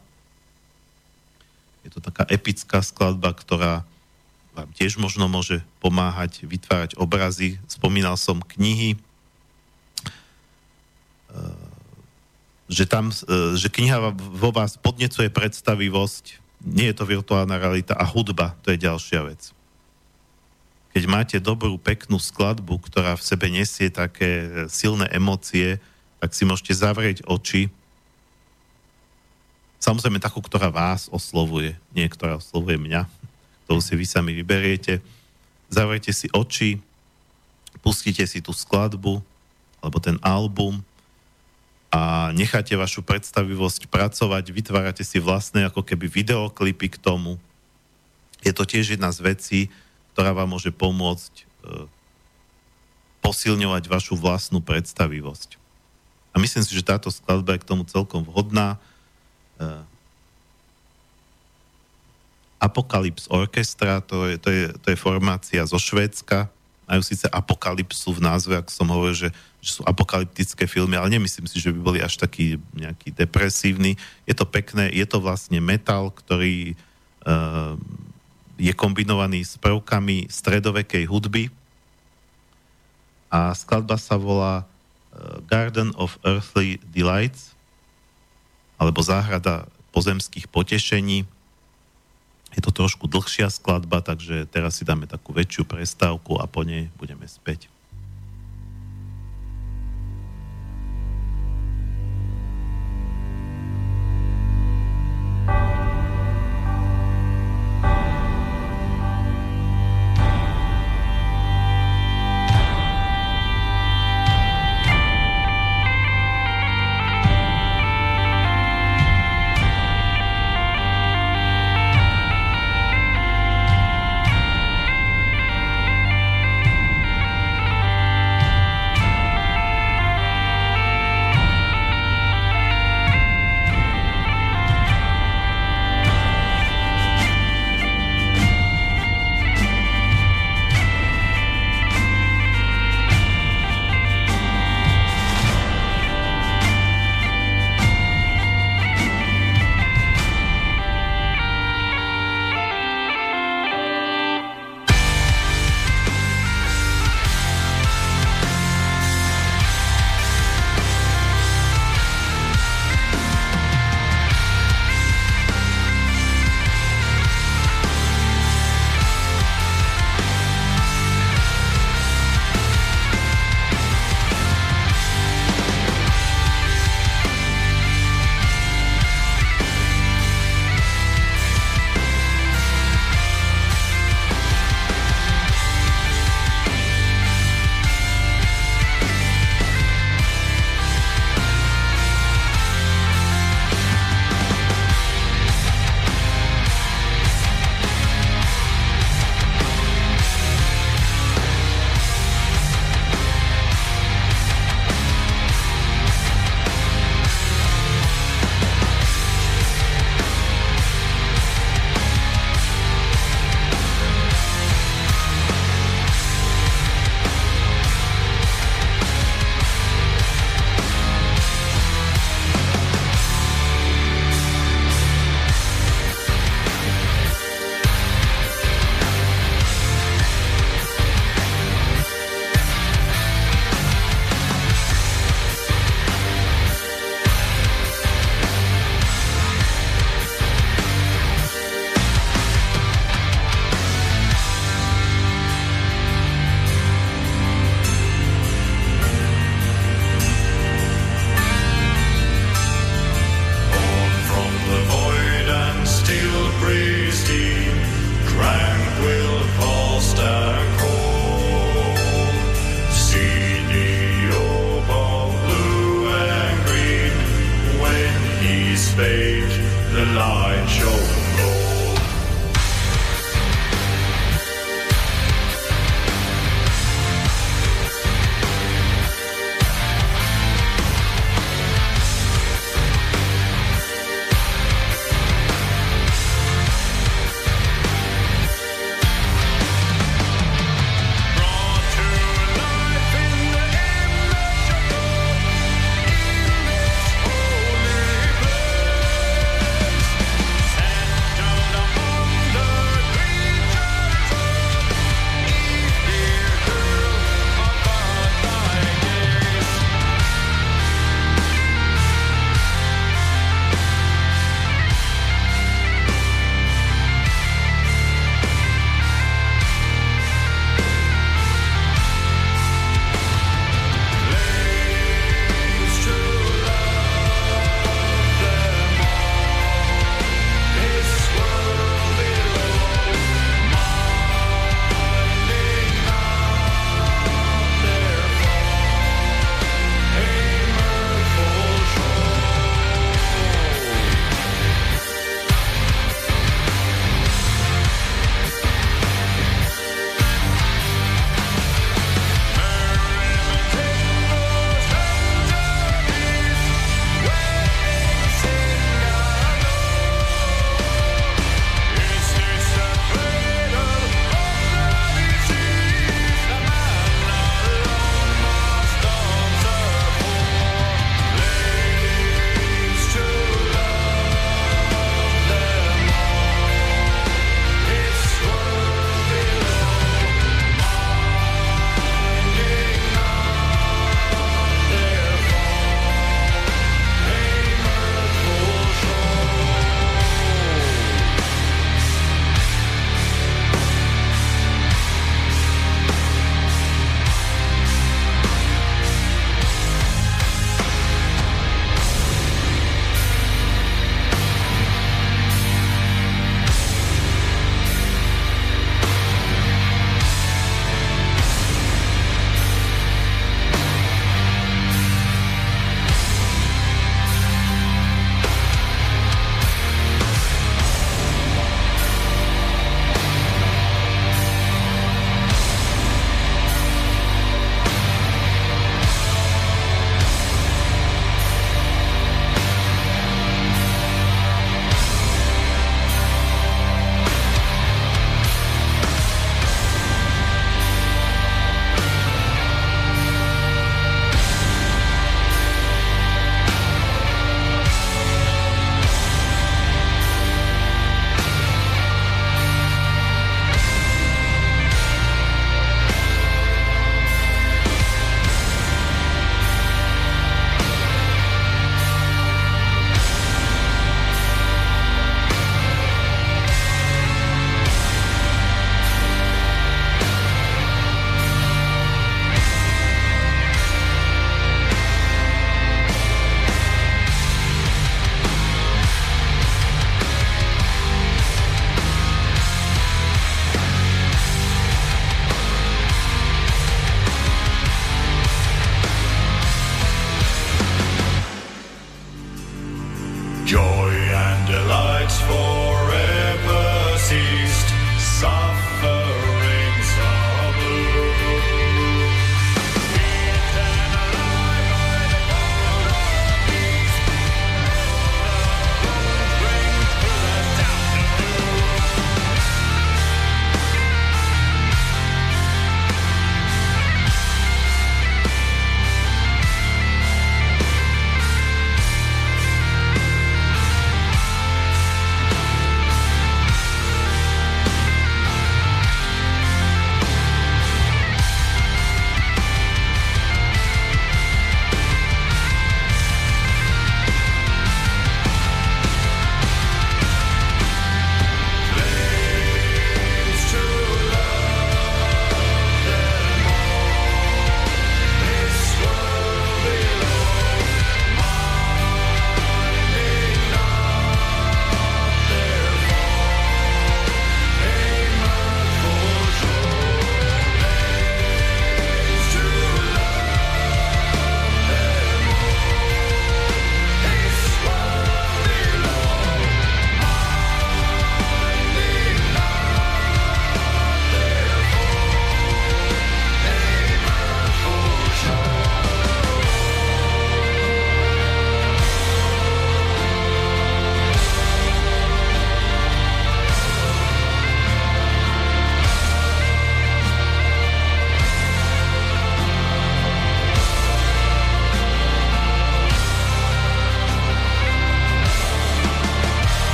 Je to taká epická skladba, ktorá vám tiež možno môže pomáhať vytvárať obrazy. Spomínal som knihy, e, že, tam, e, že kniha vo vás podnecuje predstavivosť, nie je to virtuálna realita a hudba, to je ďalšia vec. Keď máte dobrú, peknú skladbu, ktorá v sebe nesie také silné emócie, tak si môžete zavrieť oči. Samozrejme takú, ktorá vás oslovuje, nie ktorá oslovuje mňa ktorú si vy sami vyberiete. Zavrite si oči, pustite si tú skladbu alebo ten album a necháte vašu predstavivosť pracovať, vytvárate si vlastné ako keby videoklipy k tomu. Je to tiež jedna z vecí, ktorá vám môže pomôcť e, posilňovať vašu vlastnú predstavivosť. A myslím si, že táto skladba je k tomu celkom vhodná. E, Apocalypse Orchestra, to je, to, je, to je formácia zo Švédska, majú síce apokalypsu v názve, ako som hovoril, že, že sú apokalyptické filmy, ale nemyslím si, že by boli až taký nejaký depresívny. Je to pekné, je to vlastne metal, ktorý uh, je kombinovaný s prvkami stredovekej hudby. A skladba sa volá uh, Garden of Earthly Delights alebo Záhrada pozemských potešení je to trošku dlhšia skladba, takže teraz si dáme takú väčšiu prestávku a po nej budeme späť.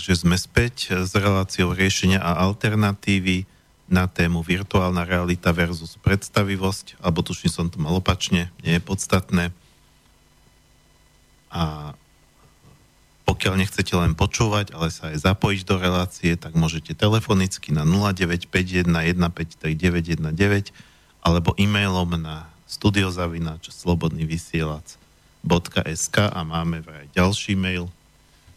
Takže sme späť s reláciou riešenia a alternatívy na tému virtuálna realita versus predstavivosť, alebo tuším som to mal opačne, nie je podstatné. A pokiaľ nechcete len počúvať, ale sa aj zapojiť do relácie, tak môžete telefonicky na 0951 153 alebo e-mailom na studiozavinač slobodný vysielač.sk a máme vraj ďalší mail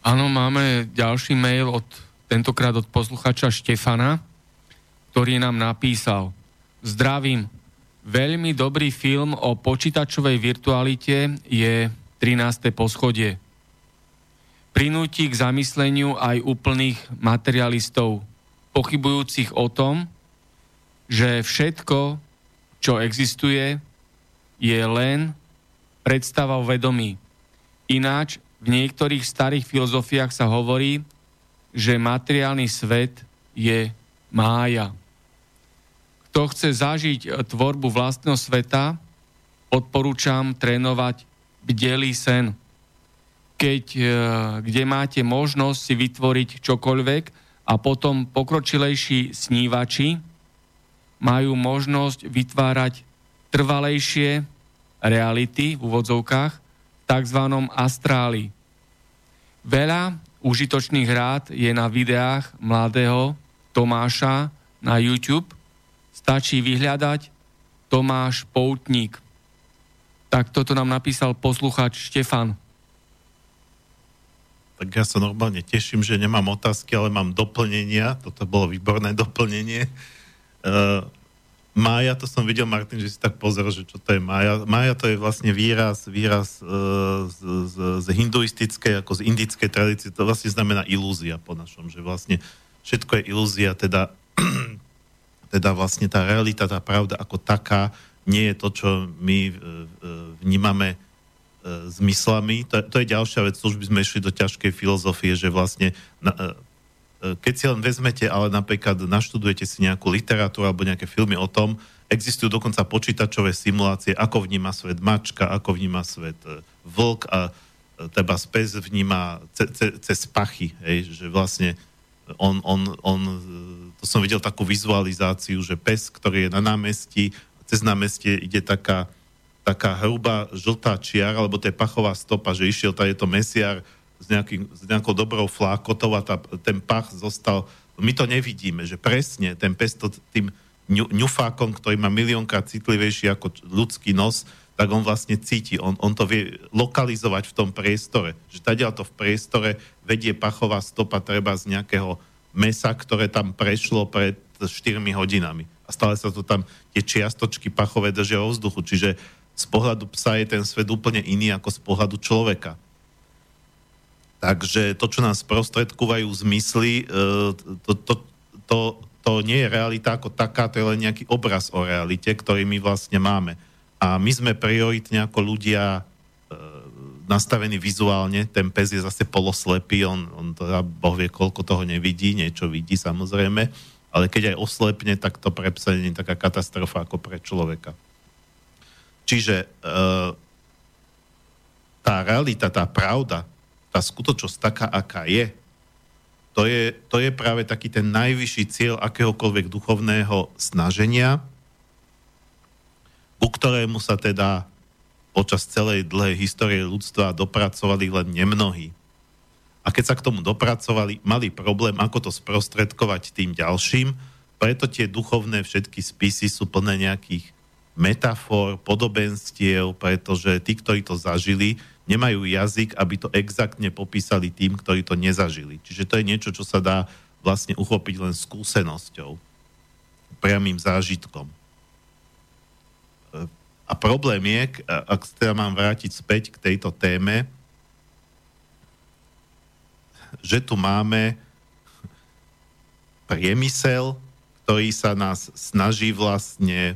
Áno, máme ďalší mail od, tentokrát od posluchača Štefana, ktorý nám napísal Zdravím, veľmi dobrý film o počítačovej virtualite je 13. poschodie. Prinúti k zamysleniu aj úplných materialistov, pochybujúcich o tom, že všetko, čo existuje, je len predstava o vedomí. Ináč v niektorých starých filozofiách sa hovorí, že materiálny svet je mája. Kto chce zažiť tvorbu vlastného sveta, odporúčam trénovať bdelý sen. Keď, e, kde máte možnosť si vytvoriť čokoľvek a potom pokročilejší snívači majú možnosť vytvárať trvalejšie reality v úvodzovkách tzv. astráli. Veľa užitočných rád je na videách mladého Tomáša na YouTube. Stačí vyhľadať Tomáš Poutník. Tak toto nám napísal posluchač Štefan. Tak ja sa normálne teším, že nemám otázky, ale mám doplnenia. Toto bolo výborné doplnenie. Uh, Mája, to som videl, Martin, že si tak pozrel, že čo to je Mája. Mája to je vlastne výraz, výraz e, z, z, z hinduistickej, ako z indickej tradície, to vlastne znamená ilúzia po našom, že vlastne všetko je ilúzia, teda, teda vlastne tá realita, tá pravda ako taká, nie je to, čo my e, e vnímame e, zmyslami. To, to je ďalšia vec, už by sme išli do ťažkej filozofie, že vlastne na, e, keď si len vezmete, ale napríklad naštudujete si nejakú literatúru alebo nejaké filmy o tom, existujú dokonca počítačové simulácie, ako vníma svet mačka, ako vníma svet e, vlk a e, teba spes vníma ce, ce, cez pachy, hej, že vlastne on, on, on, e, to som videl takú vizualizáciu, že pes, ktorý je na námestí, cez námestie ide taká, taká hrubá žltá čiara, alebo to je pachová stopa, že išiel tady to mesiar s, nejaký, s nejakou dobrou flákotou a tá, ten pach zostal... My to nevidíme, že presne ten pes to tým ňu, ňufákom, ktorý má miliónkrát citlivejší ako ľudský nos, tak on vlastne cíti, on, on to vie lokalizovať v tom priestore. Že tady to v priestore vedie pachová stopa treba z nejakého mesa, ktoré tam prešlo pred 4 hodinami. A stále sa to tam, tie čiastočky pachové držia vo vzduchu. Čiže z pohľadu psa je ten svet úplne iný ako z pohľadu človeka. Takže to, čo nás sprostredkovajú zmysly, e, to, to, to, to nie je realita ako taká, to je len nejaký obraz o realite, ktorý my vlastne máme. A my sme prioritne ako ľudia e, nastavení vizuálne, ten pes je zase poloslepý, on, on teda boh vie, koľko toho nevidí, niečo vidí samozrejme, ale keď aj oslepne, tak to pre psa nie je taká katastrofa ako pre človeka. Čiže e, tá realita, tá pravda, tá skutočnosť taká, aká je, to je, to je práve taký ten najvyšší cieľ akéhokoľvek duchovného snaženia, ku ktorému sa teda počas celej dlhej histórie ľudstva dopracovali len nemnohí. A keď sa k tomu dopracovali, mali problém, ako to sprostredkovať tým ďalším, preto tie duchovné všetky spisy sú plné nejakých metafor, podobenstiev, pretože tí, ktorí to zažili, nemajú jazyk, aby to exaktne popísali tým, ktorí to nezažili. Čiže to je niečo, čo sa dá vlastne uchopiť len skúsenosťou, priamým zážitkom. A problém je, ak sa teda mám vrátiť späť k tejto téme, že tu máme priemysel, ktorý sa nás snaží vlastne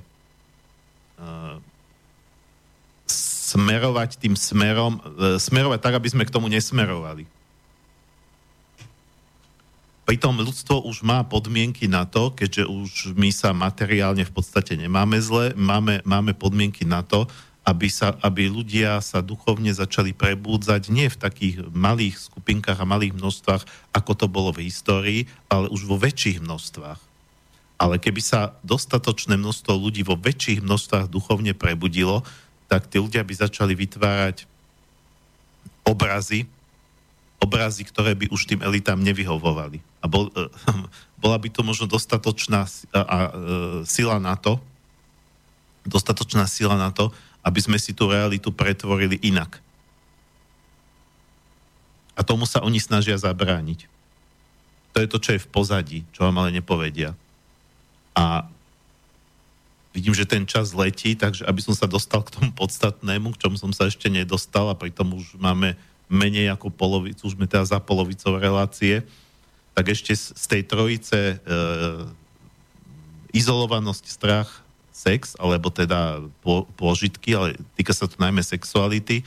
smerovať tým smerom, e, smerovať tak, aby sme k tomu nesmerovali. Pritom ľudstvo už má podmienky na to, keďže už my sa materiálne v podstate nemáme zle, máme, máme podmienky na to, aby, sa, aby ľudia sa duchovne začali prebúdzať nie v takých malých skupinkách a malých množstvách, ako to bolo v histórii, ale už vo väčších množstvách. Ale keby sa dostatočné množstvo ľudí vo väčších množstvách duchovne prebudilo, tak tí ľudia by začali vytvárať obrazy, obrazy, ktoré by už tým elitám nevyhovovali. A bol, bola by to možno dostatočná a, a, e, sila na to, dostatočná sila na to, aby sme si tú realitu pretvorili inak. A tomu sa oni snažia zabrániť. To je to, čo je v pozadí, čo vám ale nepovedia. A vidím, že ten čas letí, takže aby som sa dostal k tomu podstatnému, k čomu som sa ešte nedostal a pritom už máme menej ako polovicu, už sme teda za polovicou relácie, tak ešte z tej trojice e, izolovanosť, strach, sex, alebo teda pôžitky, ale týka sa to najmä sexuality,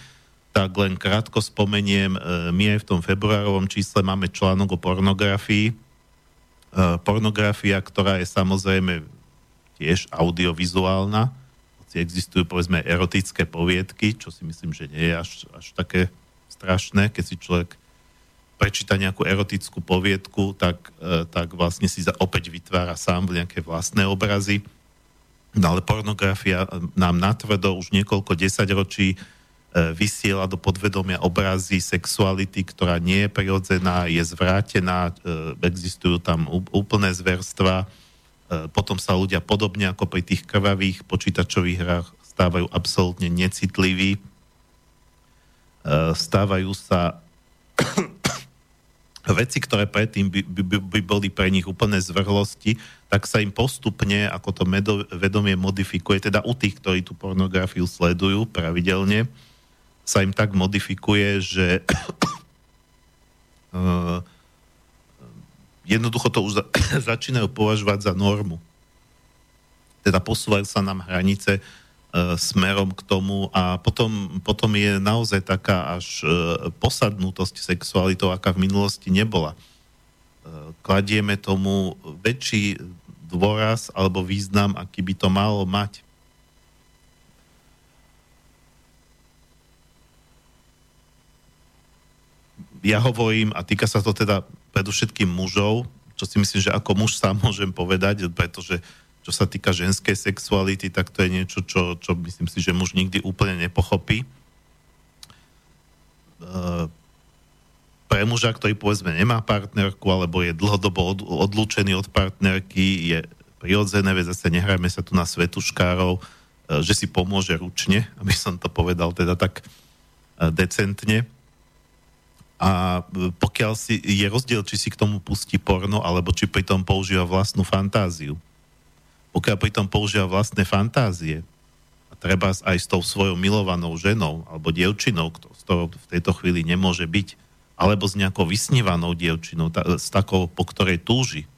tak len krátko spomeniem, e, my aj v tom februárovom čísle máme článok o pornografii. E, pornografia, ktorá je samozrejme tiež audiovizuálna, hoci existujú povedzme erotické poviedky, čo si myslím, že nie je až, až také strašné, keď si človek prečíta nejakú erotickú poviedku, tak, e, tak vlastne si opäť vytvára sám nejaké vlastné obrazy. No ale pornografia nám natvrdo už niekoľko desaťročí e, vysiela do podvedomia obrazy sexuality, ktorá nie je prirodzená, je zvrátená, e, existujú tam úplné zverstva, e, potom sa ľudia podobne ako pri tých krvavých počítačových hrách stávajú absolútne necitliví, stávajú sa veci, ktoré predtým by, by, by boli pre nich úplné zvrhlosti, tak sa im postupne, ako to medo, vedomie modifikuje, teda u tých, ktorí tú pornografiu sledujú pravidelne, sa im tak modifikuje, že uh, jednoducho to už za, začínajú považovať za normu. Teda posúvajú sa nám hranice uh, smerom k tomu a potom, potom je naozaj taká až uh, posadnutosť sexualitou, aká v minulosti nebola kladieme tomu väčší dôraz alebo význam, aký by to malo mať. Ja hovorím, a týka sa to teda predovšetkým mužov, čo si myslím, že ako muž sám môžem povedať, pretože čo sa týka ženskej sexuality, tak to je niečo, čo, čo myslím si, že muž nikdy úplne nepochopí. Uh, pre muža, ktorý povedzme nemá partnerku alebo je dlhodobo odlúčený od partnerky, je prirodzené, veď zase nehrajme sa tu na svetuškárov, e, že si pomôže ručne, aby som to povedal teda tak e, decentne. A e, pokiaľ si, je rozdiel, či si k tomu pustí porno, alebo či pritom používa vlastnú fantáziu. Pokiaľ pritom používa vlastné fantázie, a treba aj s tou svojou milovanou ženou alebo dievčinou, ktorou v tejto chvíli nemôže byť, alebo s nejakou vysnívanou dievčinou, ta, s takou, po ktorej túži,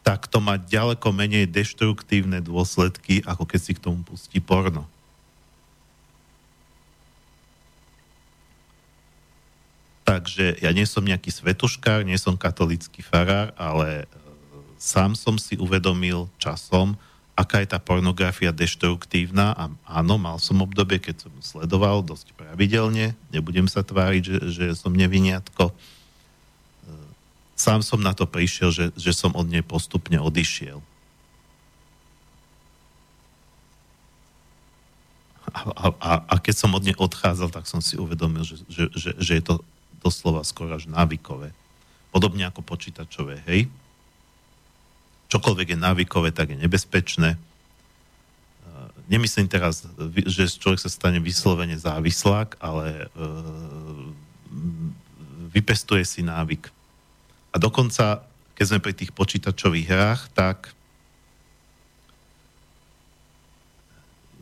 tak to má ďaleko menej deštruktívne dôsledky, ako keď si k tomu pustí porno. Takže ja nie som nejaký svetuškár, nie som katolický farár, ale e, sám som si uvedomil časom, aká je tá pornografia deštruktívna a áno, mal som obdobie, keď som sledoval dosť pravidelne, nebudem sa tváriť, že, že som neviniatko. E, sám som na to prišiel, že, že som od nej postupne odišiel. A, a, a keď som od nej odchádzal, tak som si uvedomil, že, že, že, že je to doslova skoro až návykové. Podobne ako počítačové, hej? čokoľvek je návykové, tak je nebezpečné. Nemyslím teraz, že človek sa stane vyslovene závislák, ale e, vypestuje si návyk. A dokonca, keď sme pri tých počítačových hrách, tak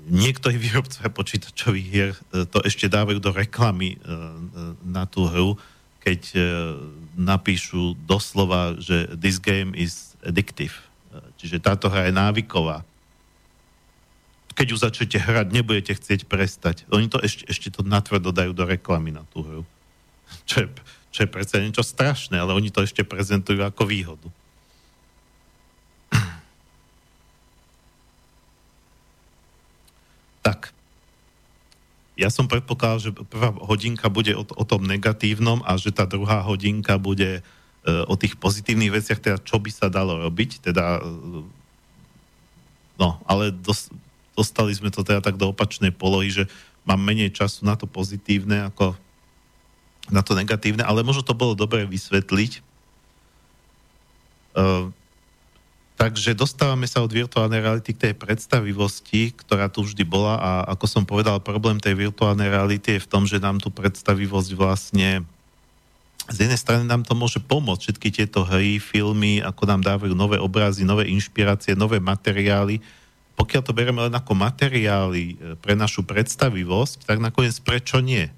niektorí výrobcovia počítačových hier e, to ešte dávajú do reklamy e, na tú hru, keď napíšu doslova, že this game is addictive. Čiže táto hra je návyková. Keď ju začnete hrať, nebudete chcieť prestať. Oni to ešte, ešte to natvrdo dajú do reklamy na tú hru. Čo je, čo je predsa niečo strašné, ale oni to ešte prezentujú ako výhodu. Tak, ja som predpokladal, že prvá hodinka bude o, o tom negatívnom a že tá druhá hodinka bude uh, o tých pozitívnych veciach, teda čo by sa dalo robiť, teda uh, no, ale dos, dostali sme to teda tak do opačnej polohy, že mám menej času na to pozitívne ako na to negatívne, ale možno to bolo dobre vysvetliť. Uh, Takže dostávame sa od virtuálnej reality k tej predstavivosti, ktorá tu vždy bola a ako som povedal, problém tej virtuálnej reality je v tom, že nám tú predstavivosť vlastne z jednej strany nám to môže pomôcť, všetky tieto hry, filmy, ako nám dávajú nové obrazy, nové inšpirácie, nové materiály. Pokiaľ to bereme len ako materiály e, pre našu predstavivosť, tak nakoniec prečo nie?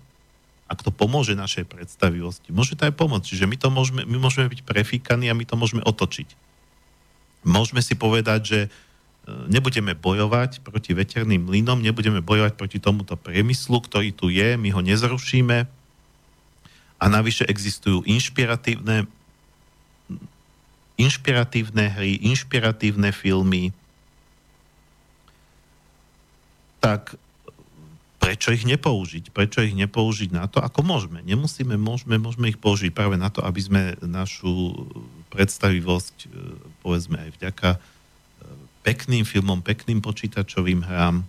Ak to pomôže našej predstavivosti, môže to aj pomôcť. Čiže my, to môžeme, my môžeme byť prefíkaní a my to môžeme otočiť môžeme si povedať, že e, nebudeme bojovať proti veterným mlynom, nebudeme bojovať proti tomuto priemyslu, ktorý tu je, my ho nezrušíme. A navyše existujú inšpiratívne inšpiratívne hry, inšpiratívne filmy, tak prečo ich nepoužiť? Prečo ich nepoužiť na to, ako môžeme? Nemusíme, môžeme, môžeme ich použiť práve na to, aby sme našu predstavivosť, e, povedzme aj vďaka e, pekným filmom, pekným počítačovým hrám.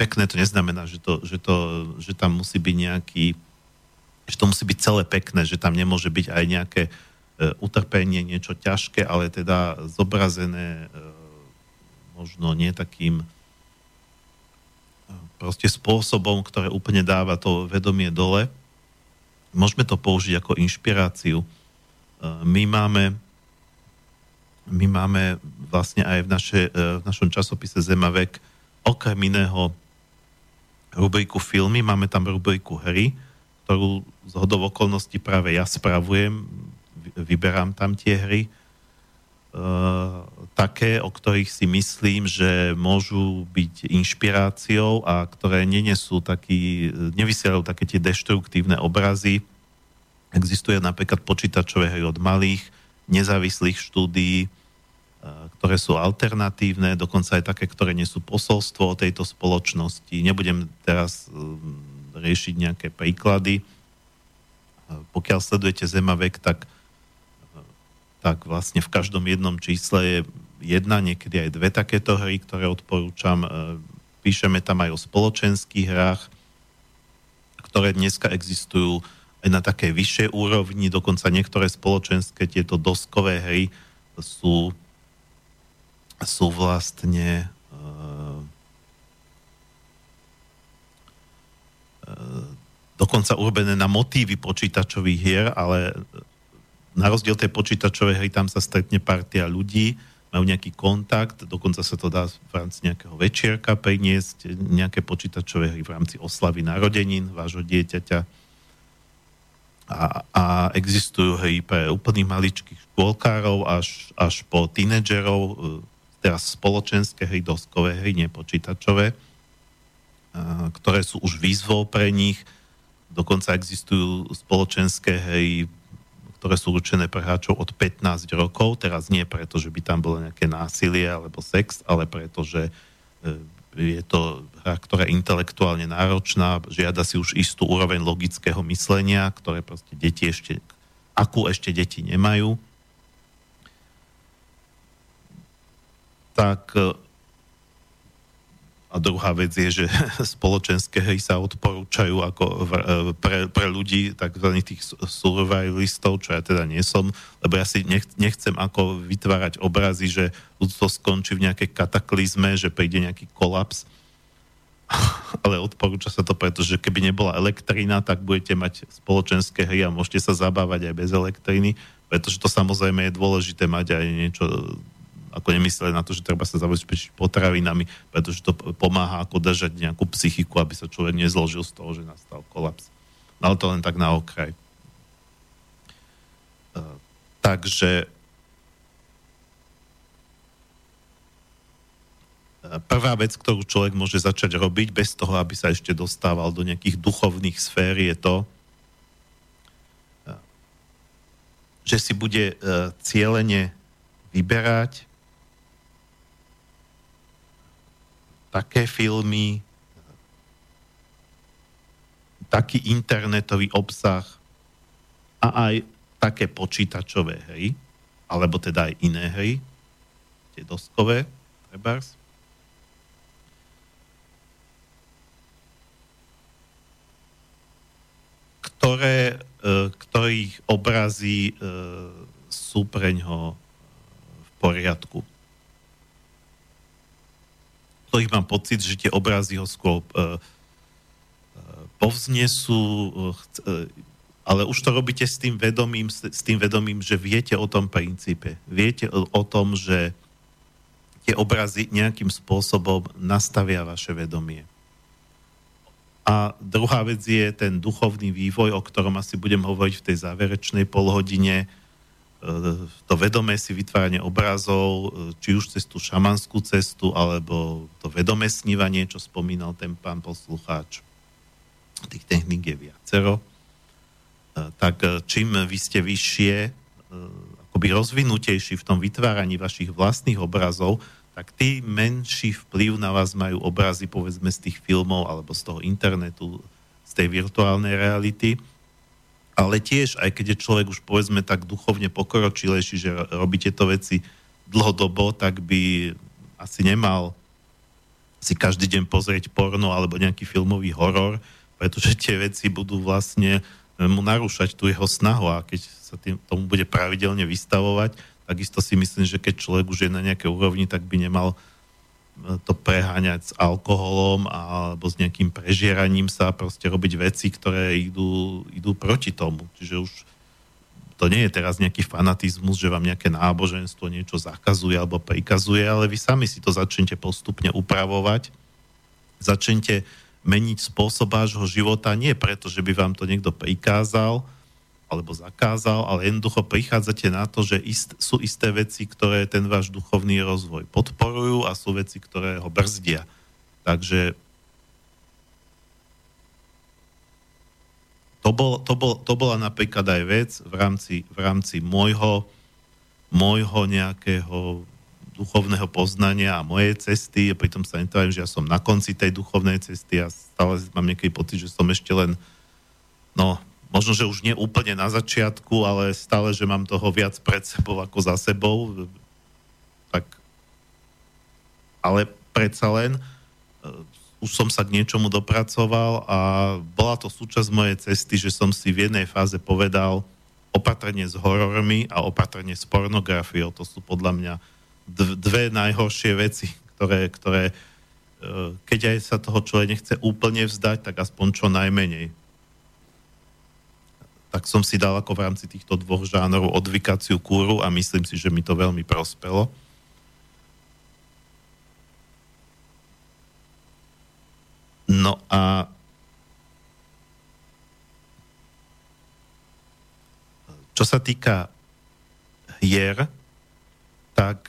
Pekné to neznamená, že, to, že, to, že tam musí byť nejaký, že to musí byť celé pekné, že tam nemôže byť aj nejaké e, utrpenie, niečo ťažké, ale teda zobrazené možno nie takým proste spôsobom, ktoré úplne dáva to vedomie dole. Môžeme to použiť ako inšpiráciu. My máme my máme vlastne aj v, naše, e, v našom časopise Zemavek okrem iného rubriku filmy, máme tam rubriku hry, ktorú z hodov okolností práve ja spravujem, vyberám tam tie hry, e, také, o ktorých si myslím, že môžu byť inšpiráciou a ktoré nenesú taký, nevysielajú také tie deštruktívne obrazy. Existuje napríklad počítačové hry od malých, nezávislých štúdií, e, ktoré sú alternatívne, dokonca aj také, ktoré nie sú posolstvo o tejto spoločnosti. Nebudem teraz e, riešiť nejaké príklady. Pokiaľ sledujete Zemavek, tak, tak vlastne v každom jednom čísle je jedna, niekedy aj dve takéto hry, ktoré odporúčam. Píšeme tam aj o spoločenských hrách, ktoré dneska existujú aj na takej vyššej úrovni, dokonca niektoré spoločenské tieto doskové hry sú, sú vlastne uh, uh, dokonca urobené na motívy počítačových hier, ale na rozdiel tej počítačovej hry tam sa stretne partia ľudí, majú nejaký kontakt, dokonca sa to dá v rámci nejakého večierka priniesť, nejaké počítačové hry v rámci oslavy narodenín vášho dieťaťa a, a existujú hry pre úplných maličkých škôlkárov až, až po tínedžerov, e, teraz spoločenské hry, doskové hry, nepočítačové, ktoré sú už výzvou pre nich. Dokonca existujú spoločenské hry, ktoré sú určené pre hráčov od 15 rokov. Teraz nie preto, že by tam bolo nejaké násilie alebo sex, ale preto, že e, je to hra, ktorá je intelektuálne náročná, žiada si už istú úroveň logického myslenia, ktoré proste deti ešte, akú ešte deti nemajú. Tak a druhá vec je, že spoločenské hry sa odporúčajú ako e, pre, pre ľudí, takzvaných tých survivalistov, čo ja teda nie som, lebo ja si nechcem ako vytvárať obrazy, že ľudstvo skončí v nejakej kataklizme, že príde nejaký kolaps, ale odporúča sa to, pretože keby nebola elektrina, tak budete mať spoločenské hry a môžete sa zabávať aj bez elektriny, pretože to samozrejme je dôležité mať aj niečo ako nemysleli na to, že treba sa zabezpečiť potravinami, pretože to pomáha ako držať nejakú psychiku, aby sa človek nezložil z toho, že nastal kolaps. Ale to len tak na okraj. Uh, takže e, prvá vec, ktorú človek môže začať robiť bez toho, aby sa ešte dostával do nejakých duchovných sfér, je to, e, že si bude cieľene vyberať také filmy, taký internetový obsah a aj také počítačové hry, alebo teda aj iné hry, tie doskové, trebárs. ktoré, e, ktorých obrazy e, sú pre ňo v poriadku. Ktorých mám pocit, že tie obrazy ho skôr e, povznesú, ale už to robíte s tým vedomím, s tým vedomím, že viete o tom princípe. Viete o tom, že tie obrazy nejakým spôsobom nastavia vaše vedomie. A druhá vec je ten duchovný vývoj, o ktorom asi budem hovoriť v tej záverečnej polhodine. E, to vedomé si vytváranie obrazov, e, či už cez tú šamanskú cestu, alebo to vedomé snívanie, čo spomínal ten pán poslucháč. Tých technik je viacero. E, tak čím vy ste vyššie, akoby rozvinutejší v tom vytváraní vašich vlastných obrazov, tak tí menší vplyv na vás majú obrazy povedzme z tých filmov alebo z toho internetu, z tej virtuálnej reality. Ale tiež, aj keď je človek už povedzme tak duchovne pokročilejší, že robíte to veci dlhodobo, tak by asi nemal si každý deň pozrieť porno alebo nejaký filmový horor, pretože tie veci budú vlastne mu narúšať tú jeho snahu a keď sa tým, tomu bude pravidelne vystavovať, Takisto si myslím, že keď človek už je na nejakej úrovni, tak by nemal e, to preháňať s alkoholom alebo s nejakým prežieraním sa, proste robiť veci, ktoré idú, idú proti tomu. Čiže už to nie je teraz nejaký fanatizmus, že vám nejaké náboženstvo niečo zakazuje alebo prikazuje, ale vy sami si to začnete postupne upravovať, začnete meniť spôsob vášho života, nie preto, že by vám to niekto prikázal, alebo zakázal, ale jednoducho prichádzate na to, že ist, sú isté veci, ktoré ten váš duchovný rozvoj podporujú a sú veci, ktoré ho brzdia. Takže to, bol, to, bol, to bola napríklad aj vec v rámci, v rámci môjho, môjho nejakého duchovného poznania a mojej cesty, a pritom sa netvárim, že ja som na konci tej duchovnej cesty a stále mám nejaký pocit, že som ešte len no, možno, že už nie úplne na začiatku, ale stále, že mám toho viac pred sebou ako za sebou. Tak, ale predsa len uh, už som sa k niečomu dopracoval a bola to súčasť mojej cesty, že som si v jednej fáze povedal opatrenie s horormi a opatrenie s pornografiou. To sú podľa mňa dve najhoršie veci, ktoré, ktoré uh, keď aj sa toho človek nechce úplne vzdať, tak aspoň čo najmenej tak som si dal ako v rámci týchto dvoch žánrov odvykaciu kúru a myslím si, že mi to veľmi prospelo. No a čo sa týka hier, tak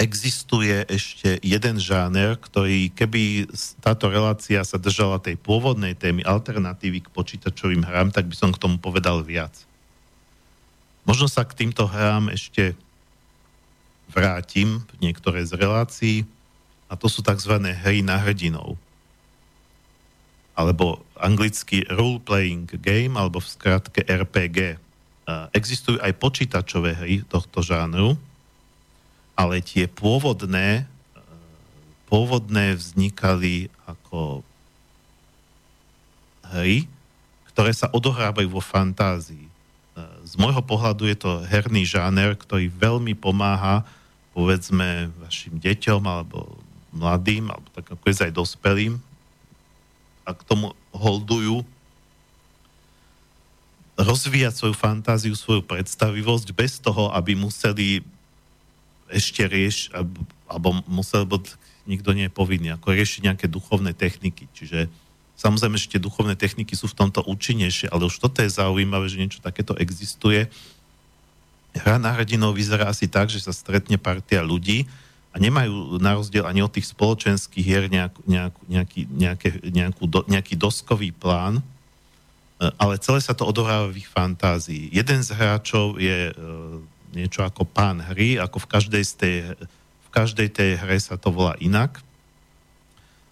existuje ešte jeden žáner, ktorý, keby táto relácia sa držala tej pôvodnej témy alternatívy k počítačovým hrám, tak by som k tomu povedal viac. Možno sa k týmto hrám ešte vrátim niektoré z relácií a to sú tzv. hry na hrdinov alebo anglicky role-playing game, alebo v skratke RPG. Existujú aj počítačové hry tohto žánru, ale tie pôvodné, pôvodné vznikali ako hry, ktoré sa odohrávajú vo fantázii. Z môjho pohľadu je to herný žáner, ktorý veľmi pomáha povedzme vašim deťom alebo mladým, alebo tak ako aj dospelým a k tomu holdujú rozvíjať svoju fantáziu, svoju predstavivosť bez toho, aby museli ešte rieš, alebo musel, lebo nikto nie je povinný, ako riešiť nejaké duchovné techniky. Čiže samozrejme, že tie duchovné techniky sú v tomto účinnejšie, ale už toto je zaujímavé, že niečo takéto existuje. Hra na hrdinov vyzerá asi tak, že sa stretne partia ľudí a nemajú na rozdiel ani od tých spoločenských hier nejak, nejak, nejaký, nejaké, nejakú do, nejaký doskový plán, e, ale celé sa to odohráva v ich fantázii. Jeden z hráčov je e, niečo ako pán hry, ako v každej, z tej, v každej tej hre sa to volá inak.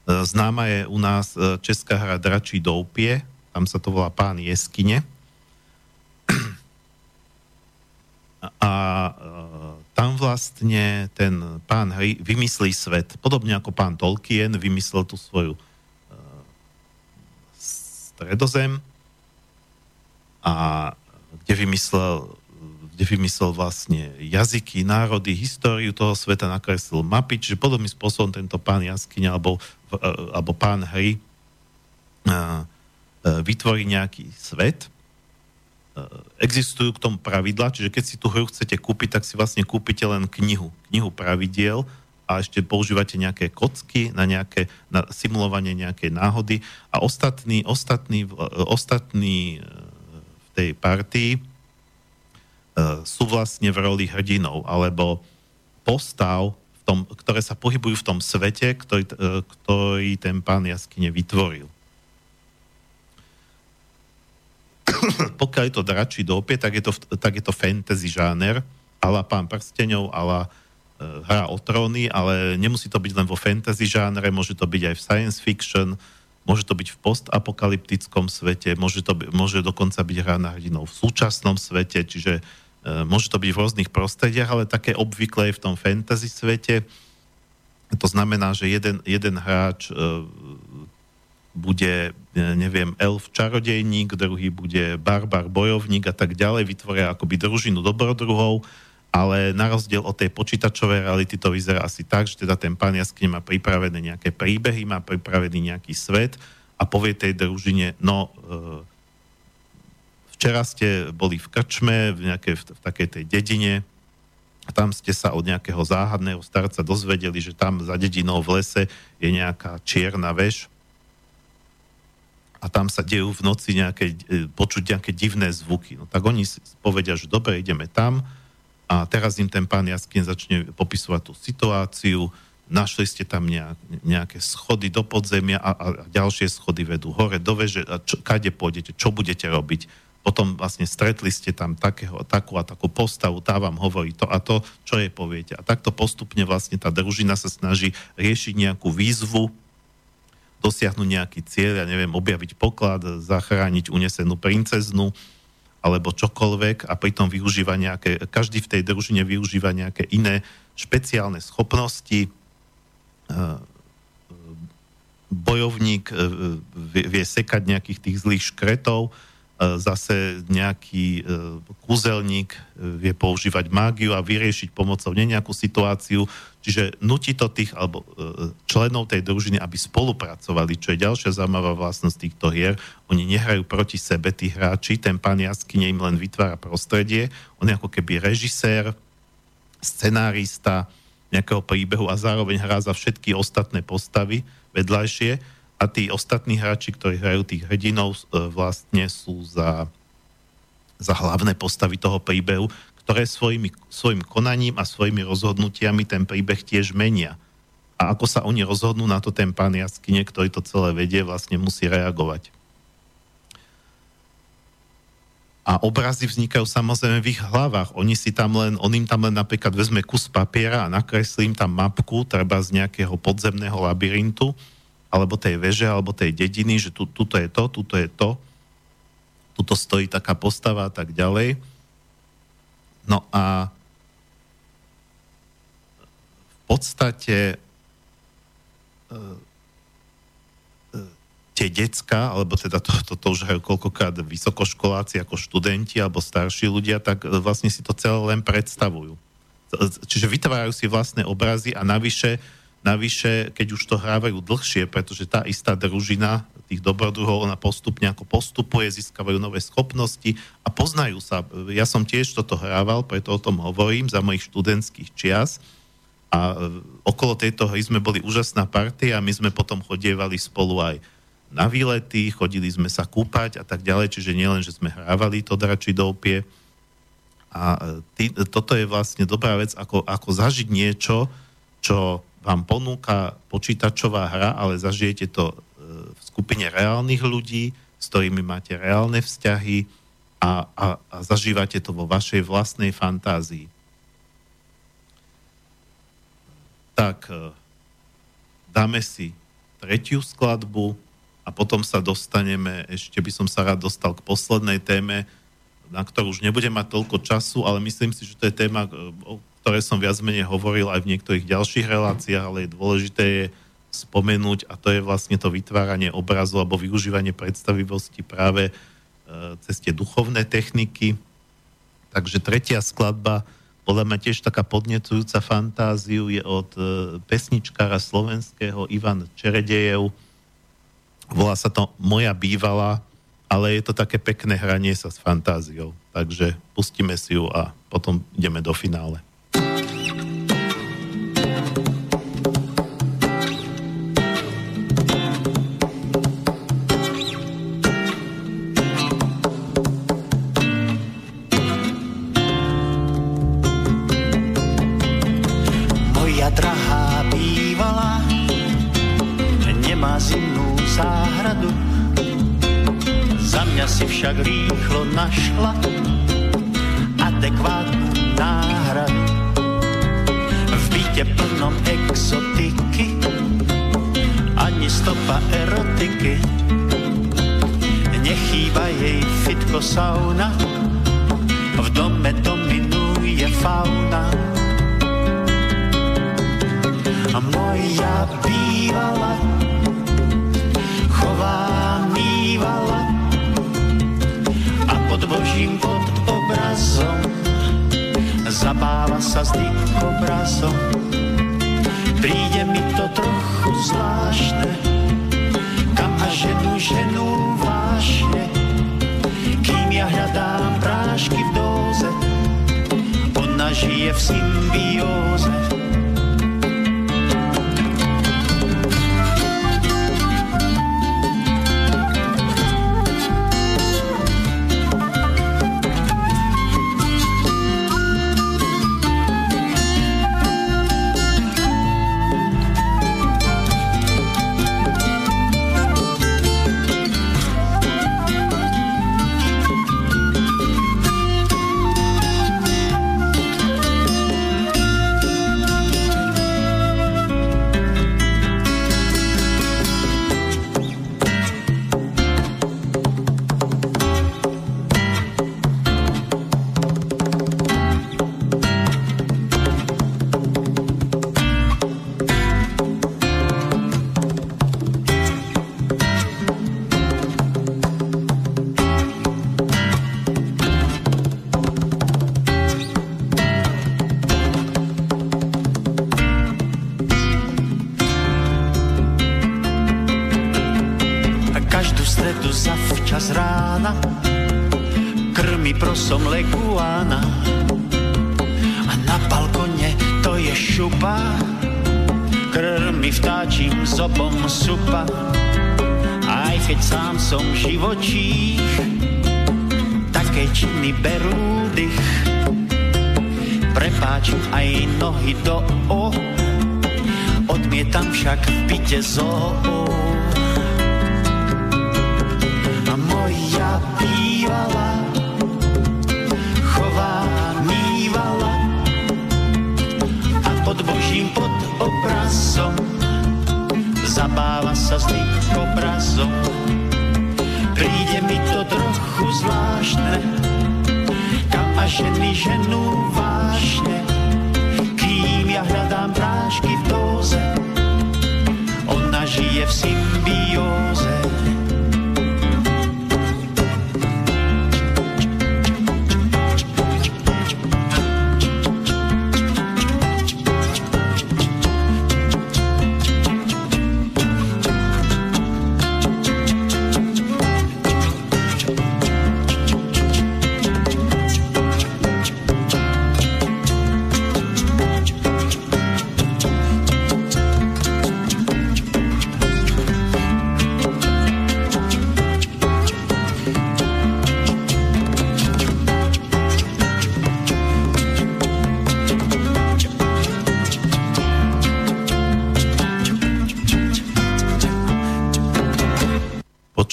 Známa je u nás česká hra Dračí doupie, tam sa to volá Pán Jeskine. A tam vlastne ten pán hry vymyslí svet. Podobne ako pán Tolkien vymyslel tú svoju stredozem a kde vymyslel kde vymyslel vlastne jazyky, národy, históriu toho sveta, nakreslil mapy, čiže podobným spôsobom tento pán jaskyňa alebo, e, alebo pán hry e, e, vytvorí nejaký svet. Existujú k tomu pravidla, čiže keď si tú hru chcete kúpiť, tak si vlastne kúpite len knihu, knihu pravidiel a ešte používate nejaké kocky na, nejaké, na simulovanie nejakej náhody a ostatní, ostatní, ostatní v tej partii sú vlastne v roli hrdinov alebo postav, v tom, ktoré sa pohybujú v tom svete, ktorý, e, ktorý ten pán jaskyne vytvoril. Pokiaľ je to dračí dopie, tak je to, tak je to fantasy žáner, ala pán prstenov, ala e, hra o tróny, ale nemusí to byť len vo fantasy žánre, môže to byť aj v science fiction, môže to byť v postapokalyptickom svete, môže, to by, môže dokonca byť hra na hrdinov v súčasnom svete, čiže E, môže to byť v rôznych prostrediach, ale také obvyklé v tom fantasy svete. To znamená, že jeden, jeden hráč e, bude, e, neviem, elf čarodejník, druhý bude barbar bojovník a tak ďalej, vytvoria akoby družinu dobrodruhov, ale na rozdiel od tej počítačovej reality to vyzerá asi tak, že teda ten pán jaskyň má pripravené nejaké príbehy, má pripravený nejaký svet a povie tej družine, no Včera ste boli v Krčme, v, nejakej, v, v takej tej dedine, a tam ste sa od nejakého záhadného starca dozvedeli, že tam za dedinou v lese je nejaká čierna veš. A tam sa dejú v noci nejaké, e, počuť nejaké divné zvuky. No tak oni povedia, že dobre, ideme tam. A teraz im ten pán Jaskyn začne popisovať tú situáciu, našli ste tam nejaké schody do podzemia a, a ďalšie schody vedú hore do veže. A čo, kade pôjdete, čo budete robiť potom vlastne stretli ste tam takého, takú a takú postavu, tá vám hovorí to a to, čo jej poviete. A takto postupne vlastne tá družina sa snaží riešiť nejakú výzvu, dosiahnuť nejaký cieľ, ja neviem, objaviť poklad, zachrániť unesenú princeznu, alebo čokoľvek a pritom využíva nejaké, každý v tej družine využíva nejaké iné špeciálne schopnosti. Bojovník e, vie, sekať nejakých tých zlých škretov, E, zase nejaký e, kúzelník e, vie používať mágiu a vyriešiť pomocou ne nejakú situáciu, čiže nutí to tých alebo členov tej družiny, aby spolupracovali, čo je ďalšia zaujímavá vlastnosť týchto hier. Oni nehrajú proti sebe, tí hráči, ten pán Jaskyne im len vytvára prostredie, on je ako keby režisér, scenárista nejakého príbehu a zároveň hrá za všetky ostatné postavy vedľajšie, a tí ostatní hráči, ktorí hrajú tých hrdinov, e, vlastne sú za, za hlavné postavy toho príbehu, ktoré svojimi, svojim konaním a svojimi rozhodnutiami ten príbeh tiež menia. A ako sa oni rozhodnú na to ten pán Jaskyne, ktorý to celé vedie, vlastne musí reagovať. A obrazy vznikajú samozrejme v ich hlavách. Oni si tam len, on im tam len napríklad vezme kus papiera a nakreslí tam mapku, treba z nejakého podzemného labyrintu alebo tej veže, alebo tej dediny, že tu, tuto je to, tuto je to, tuto stojí taká postava a tak ďalej. No a v podstate e, e, tie decka, alebo teda to, to, to už hrajú koľkokrát vysokoškoláci ako študenti alebo starší ľudia, tak vlastne si to celé len predstavujú. Čiže vytvárajú si vlastné obrazy a navyše Navyše, keď už to hrávajú dlhšie, pretože tá istá družina tých dobrodruhov, ona postupne ako postupuje, získavajú nové schopnosti a poznajú sa. Ja som tiež toto hrával, preto o tom hovorím, za mojich študentských čias a e, okolo tejto hry sme boli úžasná partia a my sme potom chodievali spolu aj na výlety, chodili sme sa kúpať a tak ďalej, čiže nielen, že sme hrávali to dračí doupie. A e, tý, toto je vlastne dobrá vec, ako, ako zažiť niečo, čo vám ponúka počítačová hra, ale zažijete to e, v skupine reálnych ľudí, s ktorými máte reálne vzťahy a, a, a zažívate to vo vašej vlastnej fantázii. Tak, e, dáme si tretiu skladbu a potom sa dostaneme, ešte by som sa rád dostal k poslednej téme, na ktorú už nebudem mať toľko času, ale myslím si, že to je téma, o ktorej som viac menej hovoril aj v niektorých ďalších reláciách, ale je dôležité je spomenúť a to je vlastne to vytváranie obrazu alebo využívanie predstavivosti práve e, cez tie duchovné techniky. Takže tretia skladba, podľa mňa tiež taká podnecujúca fantáziu, je od e, pesničkára slovenského Ivan Čeredejev. Volá sa to Moja bývalá ale je to také pekné hranie sa s fantáziou. Takže pustíme si ju a potom ideme do finále. Drahá bývala nemá zimnú záhradu za mňa si však rýchlo našla adekvátnu náhradu. V byte plnom exotiky, ani stopa erotiky. Nechýba jej fitko sauna, v dome dominuje fauna. A moja bývala chová mývala. Pod Božím pod obrazom zabáva sa s tým obrazom. Príde mi to trochu zvláštne kam a ženu ženu vášne kým ja hľadám prášky v dóze ona žije v symbióze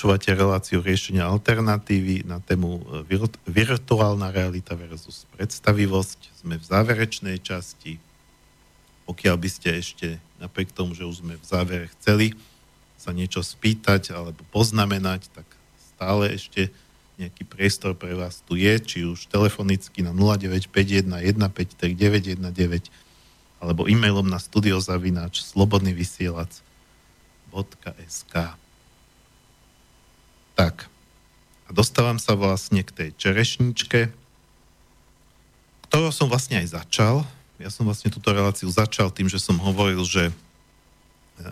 Počúvate reláciu riešenia alternatívy na tému e, virtuálna realita versus predstavivosť. Sme v záverečnej časti. Pokiaľ by ste ešte, napriek tomu, že už sme v závere chceli sa niečo spýtať alebo poznamenať, tak stále ešte nejaký priestor pre vás tu je, či už telefonicky na 0951 153 alebo e-mailom na studiozavináč slobodnyvysielac.sk Tak. A dostávam sa vlastne k tej čerešničke, ktorou som vlastne aj začal. Ja som vlastne túto reláciu začal tým, že som hovoril, že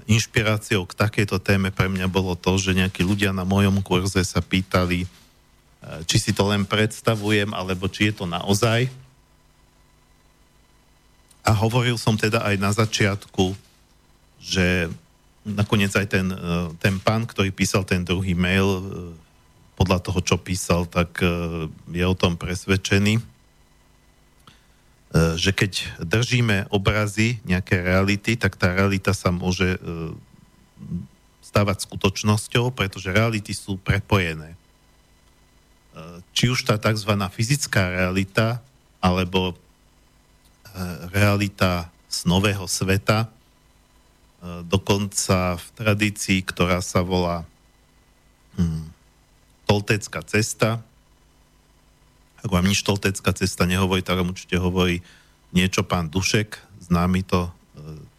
inšpiráciou k takejto téme pre mňa bolo to, že nejakí ľudia na mojom kurze sa pýtali, či si to len predstavujem, alebo či je to naozaj. A hovoril som teda aj na začiatku, že nakoniec aj ten, e, ten pán, ktorý písal ten druhý mail, e, podľa toho, čo písal, tak e, je o tom presvedčený, že keď držíme obrazy nejaké reality, tak tá realita sa môže stávať skutočnosťou, pretože reality sú prepojené či už tá tzv. fyzická realita, alebo realita z nového sveta, dokonca v tradícii, ktorá sa volá hmm, Toltecká cesta. Ak vám nič Toltecká cesta nehovorí, tak vám určite hovorí niečo pán Dušek, známy to e,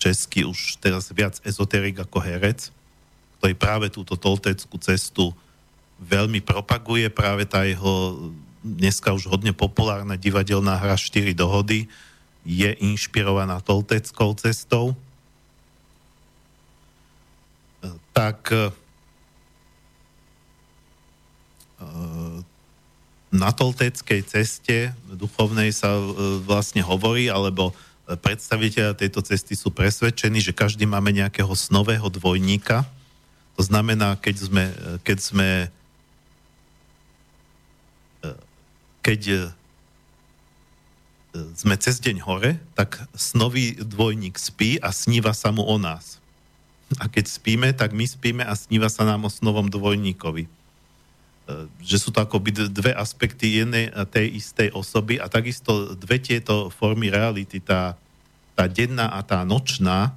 česky už teraz viac ezoterik ako herec, ktorý práve túto Tolteckú cestu veľmi propaguje práve tá jeho dneska už hodne populárna divadelná hra 4 dohody je inšpirovaná tolteckou cestou. Tak e, na tolteckej ceste duchovnej sa e, vlastne hovorí, alebo predstaviteľa tejto cesty sú presvedčení, že každý máme nejakého snového dvojníka. To znamená, keď sme, keď sme keď e, sme cez deň hore, tak snový dvojník spí a sníva sa mu o nás. A keď spíme, tak my spíme a sníva sa nám o snovom dvojníkovi. E, že sú to akoby dve aspekty jednej a tej istej osoby a takisto dve tieto formy reality, tá, tá denná a tá nočná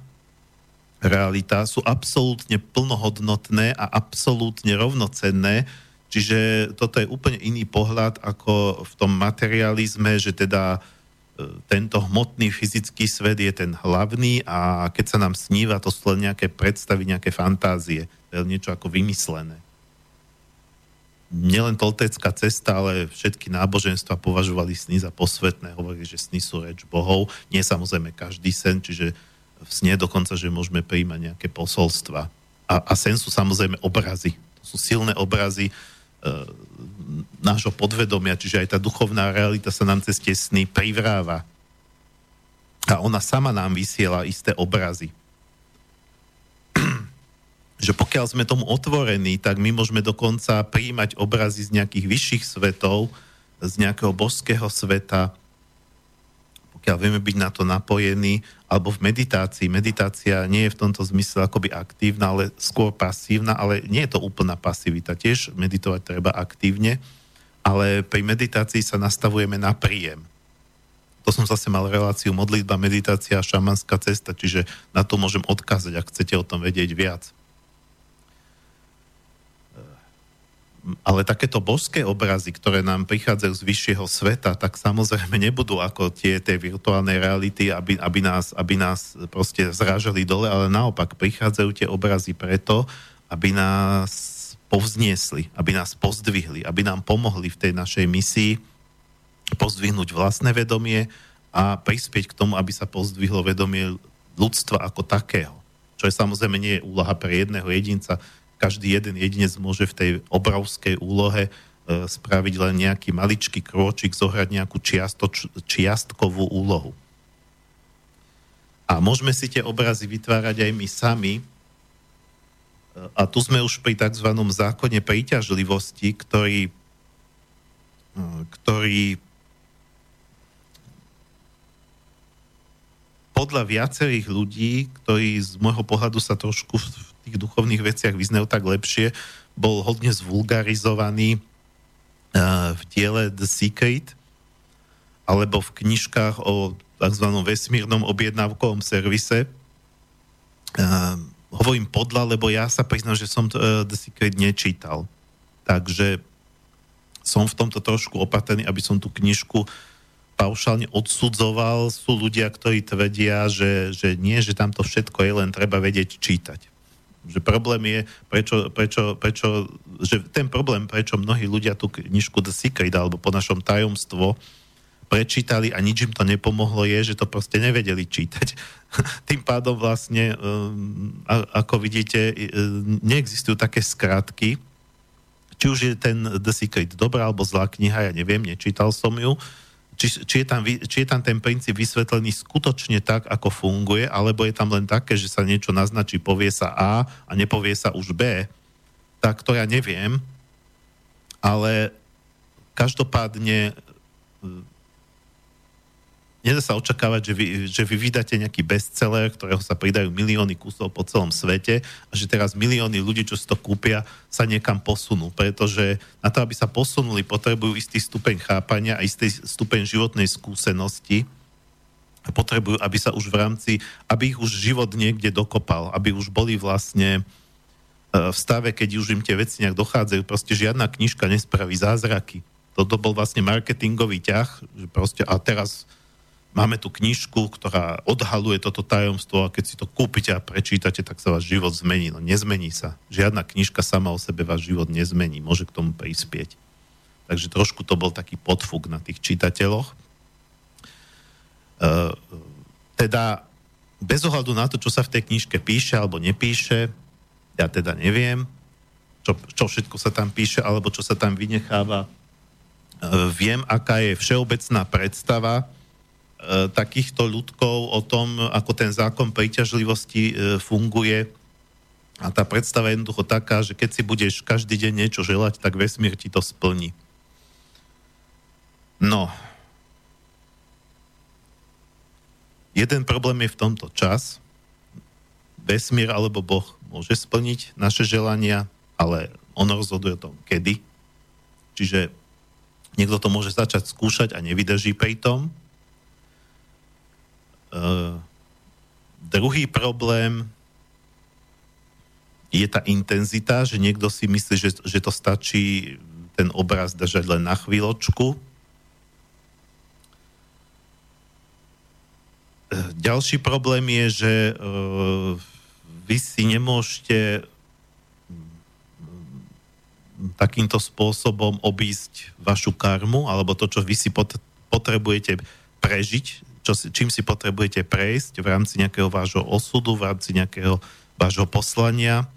realita sú absolútne plnohodnotné a absolútne rovnocenné, Čiže toto je úplne iný pohľad ako v tom materializme, že teda e, tento hmotný fyzický svet je ten hlavný a keď sa nám sníva, to sú len nejaké predstavy, nejaké fantázie. To je niečo ako vymyslené. Nielen toltecká cesta, ale všetky náboženstva považovali sny za posvetné. Hovorili, že sny sú reč bohov. Nie samozrejme každý sen, čiže v sne dokonca, že môžeme príjmať nejaké posolstva. A, a sen sú samozrejme obrazy. To sú silné obrazy, nášho podvedomia, čiže aj tá duchovná realita sa nám cez tie sny privráva. A ona sama nám vysiela isté obrazy. že pokiaľ sme tomu otvorení, tak my môžeme dokonca príjmať obrazy z nejakých vyšších svetov, z nejakého božského sveta, pokiaľ vieme byť na to napojení, alebo v meditácii. Meditácia nie je v tomto zmysle akoby aktívna, ale skôr pasívna, ale nie je to úplná pasivita. Tiež meditovať treba aktívne, ale pri meditácii sa nastavujeme na príjem. To som zase mal reláciu modlitba, meditácia a šamanská cesta, čiže na to môžem odkázať, ak chcete o tom vedieť viac. Ale takéto božské obrazy, ktoré nám prichádzajú z vyššieho sveta, tak samozrejme nebudú ako tie, tie virtuálne reality, aby, aby, nás, aby nás proste zrážali dole, ale naopak prichádzajú tie obrazy preto, aby nás povzniesli, aby nás pozdvihli, aby nám pomohli v tej našej misii pozdvihnúť vlastné vedomie a prispieť k tomu, aby sa pozdvihlo vedomie ľudstva ako takého. Čo je samozrejme nie je úloha pre jedného jedinca, každý jeden jedinec môže v tej obrovskej úlohe e, spraviť len nejaký maličký krôčik, zohrať nejakú čiastoč, čiastkovú úlohu. A môžeme si tie obrazy vytvárať aj my sami. E, a tu sme už pri tzv. zákone príťažlivosti, ktorý, e, ktorý podľa viacerých ľudí, ktorí z môjho pohľadu sa trošku v tých duchovných veciach vyznajú tak lepšie, bol hodne zvulgarizovaný uh, v diele The Secret alebo v knižkách o tzv. vesmírnom objednávkovom servise. Uh, hovorím podľa, lebo ja sa priznám, že som uh, The Secret nečítal. Takže som v tomto trošku opatrný, aby som tú knižku paušálne odsudzoval. Sú ľudia, ktorí tvrdia, že, že nie, že tam to všetko je, len treba vedieť čítať. Že problém je, prečo, prečo, prečo, že ten problém, prečo mnohí ľudia tú knižku The Secret alebo po našom tajomstvo prečítali a nič im to nepomohlo, je, že to proste nevedeli čítať. Tým pádom vlastne, um, ako vidíte, neexistujú také skratky, či už je ten The Secret dobrá alebo zlá kniha, ja neviem, nečítal som ju, či, či, je tam, či je tam ten princíp vysvetlený skutočne tak, ako funguje, alebo je tam len také, že sa niečo naznačí, povie sa A a nepovie sa už B, tak to ja neviem, ale každopádne nedá sa očakávať, že vy, že vy vydáte nejaký bestseller, ktorého sa pridajú milióny kusov po celom svete a že teraz milióny ľudí, čo si to kúpia, sa niekam posunú. Pretože na to, aby sa posunuli, potrebujú istý stupeň chápania a istý stupeň životnej skúsenosti a potrebujú, aby sa už v rámci, aby ich už život niekde dokopal, aby už boli vlastne e, v stave, keď už im tie veci nejak dochádzajú. Proste žiadna knižka nespraví zázraky. Toto bol vlastne marketingový ťah, že proste a teraz Máme tu knižku, ktorá odhaluje toto tajomstvo a keď si to kúpite a prečítate, tak sa váš život zmení. No nezmení sa. Žiadna knižka sama o sebe váš život nezmení. Môže k tomu prispieť. Takže trošku to bol taký podfúk na tých čitateľoch. Uh, teda bez ohľadu na to, čo sa v tej knižke píše alebo nepíše, ja teda neviem, čo, čo všetko sa tam píše alebo čo sa tam vynecháva. Uh, viem, aká je všeobecná predstava E, takýchto ľudkov o tom, ako ten zákon príťažlivosti e, funguje. A tá predstava je jednoducho taká, že keď si budeš každý deň niečo želať, tak vesmír ti to splní. No. Jeden problém je v tomto čas. Vesmír alebo Boh môže splniť naše želania, ale on rozhoduje o tom, kedy. Čiže niekto to môže začať skúšať a nevydrží pri tom, Uh, druhý problém je tá intenzita, že niekto si myslí, že, že to stačí ten obraz držať len na chvíľočku. Uh, ďalší problém je, že uh, vy si nemôžete takýmto spôsobom obísť vašu karmu, alebo to, čo vy si potrebujete prežiť čo čím si potrebujete prejsť v rámci nejakého vášho osudu, v rámci nejakého vášho poslania.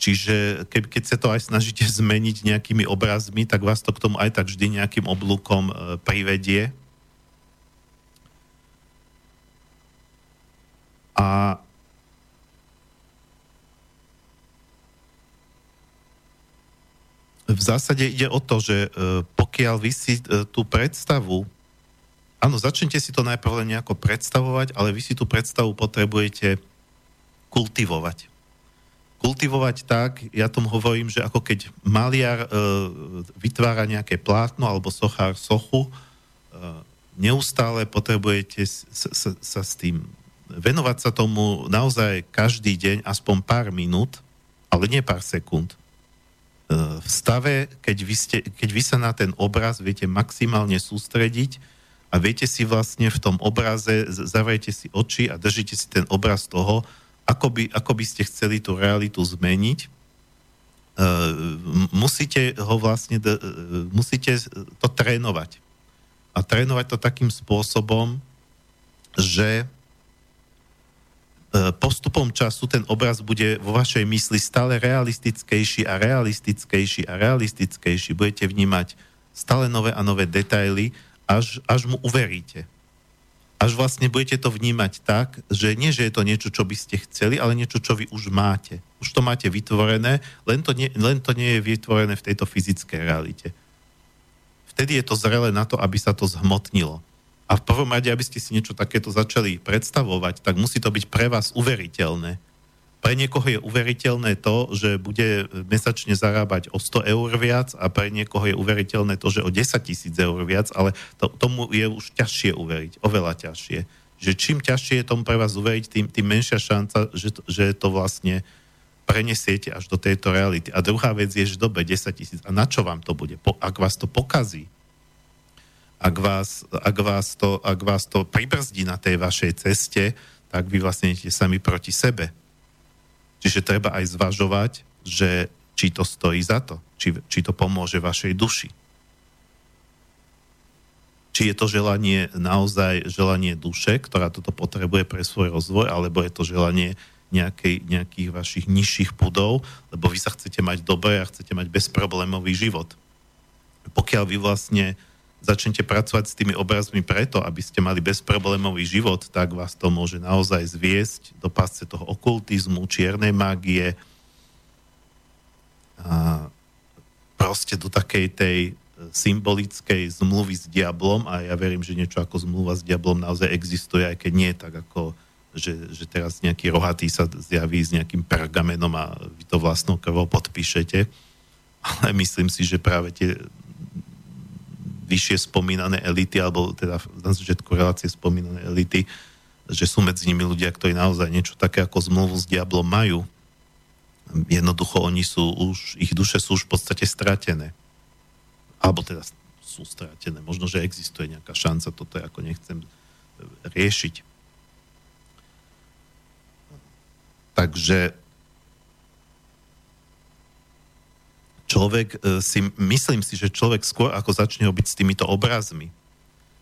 Čiže ke, keď sa to aj snažíte zmeniť nejakými obrazmi, tak vás to k tomu aj tak vždy nejakým oblúkom e, privedie. A v zásade ide o to, že e, pokiaľ vy si e, tú predstavu Áno, začnite si to najprv len nejako predstavovať, ale vy si tú predstavu potrebujete kultivovať. Kultivovať tak, ja tomu hovorím, že ako keď maliar e, vytvára nejaké plátno alebo sochár sochu, e, neustále potrebujete sa, sa, sa s tým venovať sa tomu naozaj každý deň, aspoň pár minút, ale nie pár sekúnd. E, v stave, keď vy, ste, keď vy sa na ten obraz viete maximálne sústrediť, a viete si vlastne v tom obraze, zavrejte si oči a držíte si ten obraz toho, ako by, ako by ste chceli tú realitu zmeniť. Uh, musíte ho vlastne, uh, musíte to trénovať. A trénovať to takým spôsobom, že uh, postupom času ten obraz bude vo vašej mysli stále realistickejší a realistickejší a realistickejší. Budete vnímať stále nové a nové detaily až, až mu uveríte. Až vlastne budete to vnímať tak, že nie, že je to niečo, čo by ste chceli, ale niečo, čo vy už máte. Už to máte vytvorené, len to nie, len to nie je vytvorené v tejto fyzickej realite. Vtedy je to zrelé na to, aby sa to zhmotnilo. A v prvom rade, aby ste si niečo takéto začali predstavovať, tak musí to byť pre vás uveriteľné pre niekoho je uveriteľné to, že bude mesačne zarábať o 100 eur viac a pre niekoho je uveriteľné to, že o 10 tisíc eur viac, ale to, tomu je už ťažšie uveriť, oveľa ťažšie. že čím ťažšie je tomu pre vás uveriť, tým, tým menšia šanca, že že to vlastne prenesiete až do tejto reality. A druhá vec je, že dobe 10 tisíc. A na čo vám to bude? Po, ak vás to pokazí, ak vás, ak, vás to, ak vás to pribrzdí na tej vašej ceste, tak vy vlastne idete sami proti sebe. Čiže treba aj zvažovať, že či to stojí za to, či, či to pomôže vašej duši. Či je to želanie naozaj želanie duše, ktorá toto potrebuje pre svoj rozvoj, alebo je to želanie nejakej, nejakých vašich nižších pudov, lebo vy sa chcete mať dobre a chcete mať bezproblémový život. Pokiaľ vy vlastne začnete pracovať s tými obrazmi preto, aby ste mali bezproblémový život, tak vás to môže naozaj zviesť do pásce toho okultizmu, čiernej mágie, a proste do takej tej symbolickej zmluvy s diablom a ja verím, že niečo ako zmluva s diablom naozaj existuje, aj keď nie tak ako že, že teraz nejaký rohatý sa zjaví s nejakým pergamenom a vy to vlastnou krvou podpíšete. Ale myslím si, že práve tie vyššie spomínané elity, alebo teda na začiatku relácie spomínané elity, že sú medzi nimi ľudia, ktorí naozaj niečo také ako zmluvu s diablom majú. Jednoducho oni sú už, ich duše sú už v podstate stratené alebo teda sú stratené. Možno, že existuje nejaká šanca, toto ako nechcem riešiť. Takže človek e, si, myslím si, že človek skôr ako začne byť s týmito obrazmi,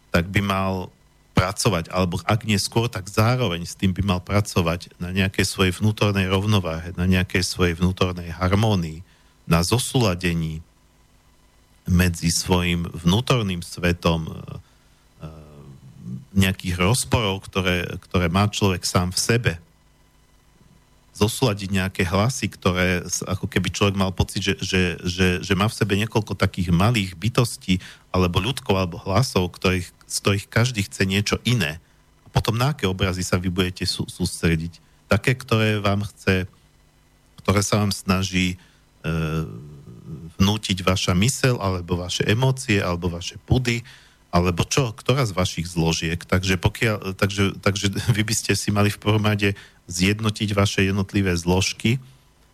tak by mal pracovať, alebo ak nie skôr, tak zároveň s tým by mal pracovať na nejakej svojej vnútornej rovnováhe, na nejakej svojej vnútornej harmónii, na zosúladení medzi svojim vnútorným svetom e, e, nejakých rozporov, ktoré, ktoré má človek sám v sebe, zosúľadiť nejaké hlasy, ktoré ako keby človek mal pocit, že, že, že, že má v sebe niekoľko takých malých bytostí alebo ľudkov alebo hlasov, ktorých, z ktorých každý chce niečo iné. A potom na aké obrazy sa vy budete sú, sústrediť? Také, ktoré vám chce, ktoré sa vám snaží e, vnútiť vaša mysel, alebo vaše emócie, alebo vaše pudy, alebo čo, ktorá z vašich zložiek. Takže, pokiaľ, takže, takže vy by ste si mali v prvom rade zjednotiť vaše jednotlivé zložky,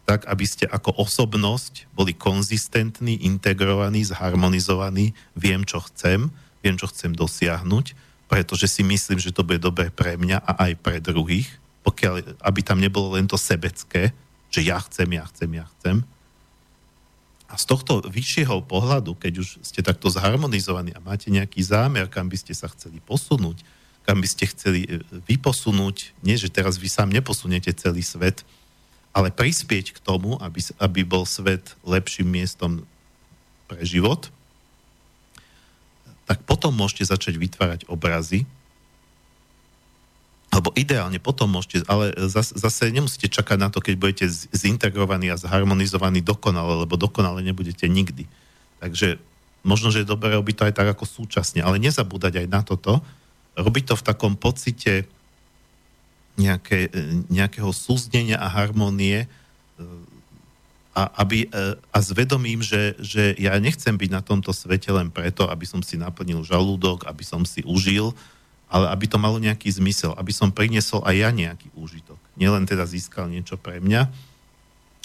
tak aby ste ako osobnosť boli konzistentní, integrovaní, zharmonizovaní, viem, čo chcem, viem, čo chcem dosiahnuť, pretože si myslím, že to bude dobré pre mňa a aj pre druhých, pokiaľ, aby tam nebolo len to sebecké, že ja chcem, ja chcem, ja chcem, a z tohto vyššieho pohľadu, keď už ste takto zharmonizovaní a máte nejaký zámer, kam by ste sa chceli posunúť, kam by ste chceli e, vyposunúť, nie že teraz vy sám neposuniete celý svet, ale prispieť k tomu, aby, aby bol svet lepším miestom pre život, tak potom môžete začať vytvárať obrazy, alebo ideálne potom môžete, ale zase, nemusíte čakať na to, keď budete zintegrovaní a zharmonizovaní dokonale, lebo dokonale nebudete nikdy. Takže možno, že je dobré robiť to aj tak ako súčasne, ale nezabúdať aj na toto, robiť to v takom pocite nejaké, nejakého súznenia a harmonie e, a, aby, e, a s že, že ja nechcem byť na tomto svete len preto, aby som si naplnil žalúdok, aby som si užil, ale aby to malo nejaký zmysel, aby som priniesol aj ja nejaký úžitok. Nielen teda získal niečo pre mňa.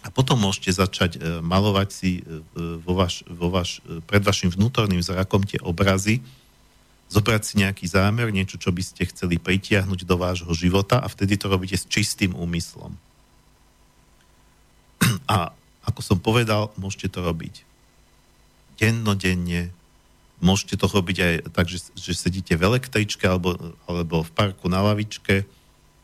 A potom môžete začať e, malovať si e, vo vaš, vo vaš, e, pred vašim vnútorným zrakom tie obrazy, zobrať si nejaký zámer, niečo, čo by ste chceli pritiahnuť do vášho života a vtedy to robíte s čistým úmyslom. A ako som povedal, môžete to robiť dennodenne, Môžete to robiť aj tak, že, že sedíte v električke alebo, alebo v parku na lavičke.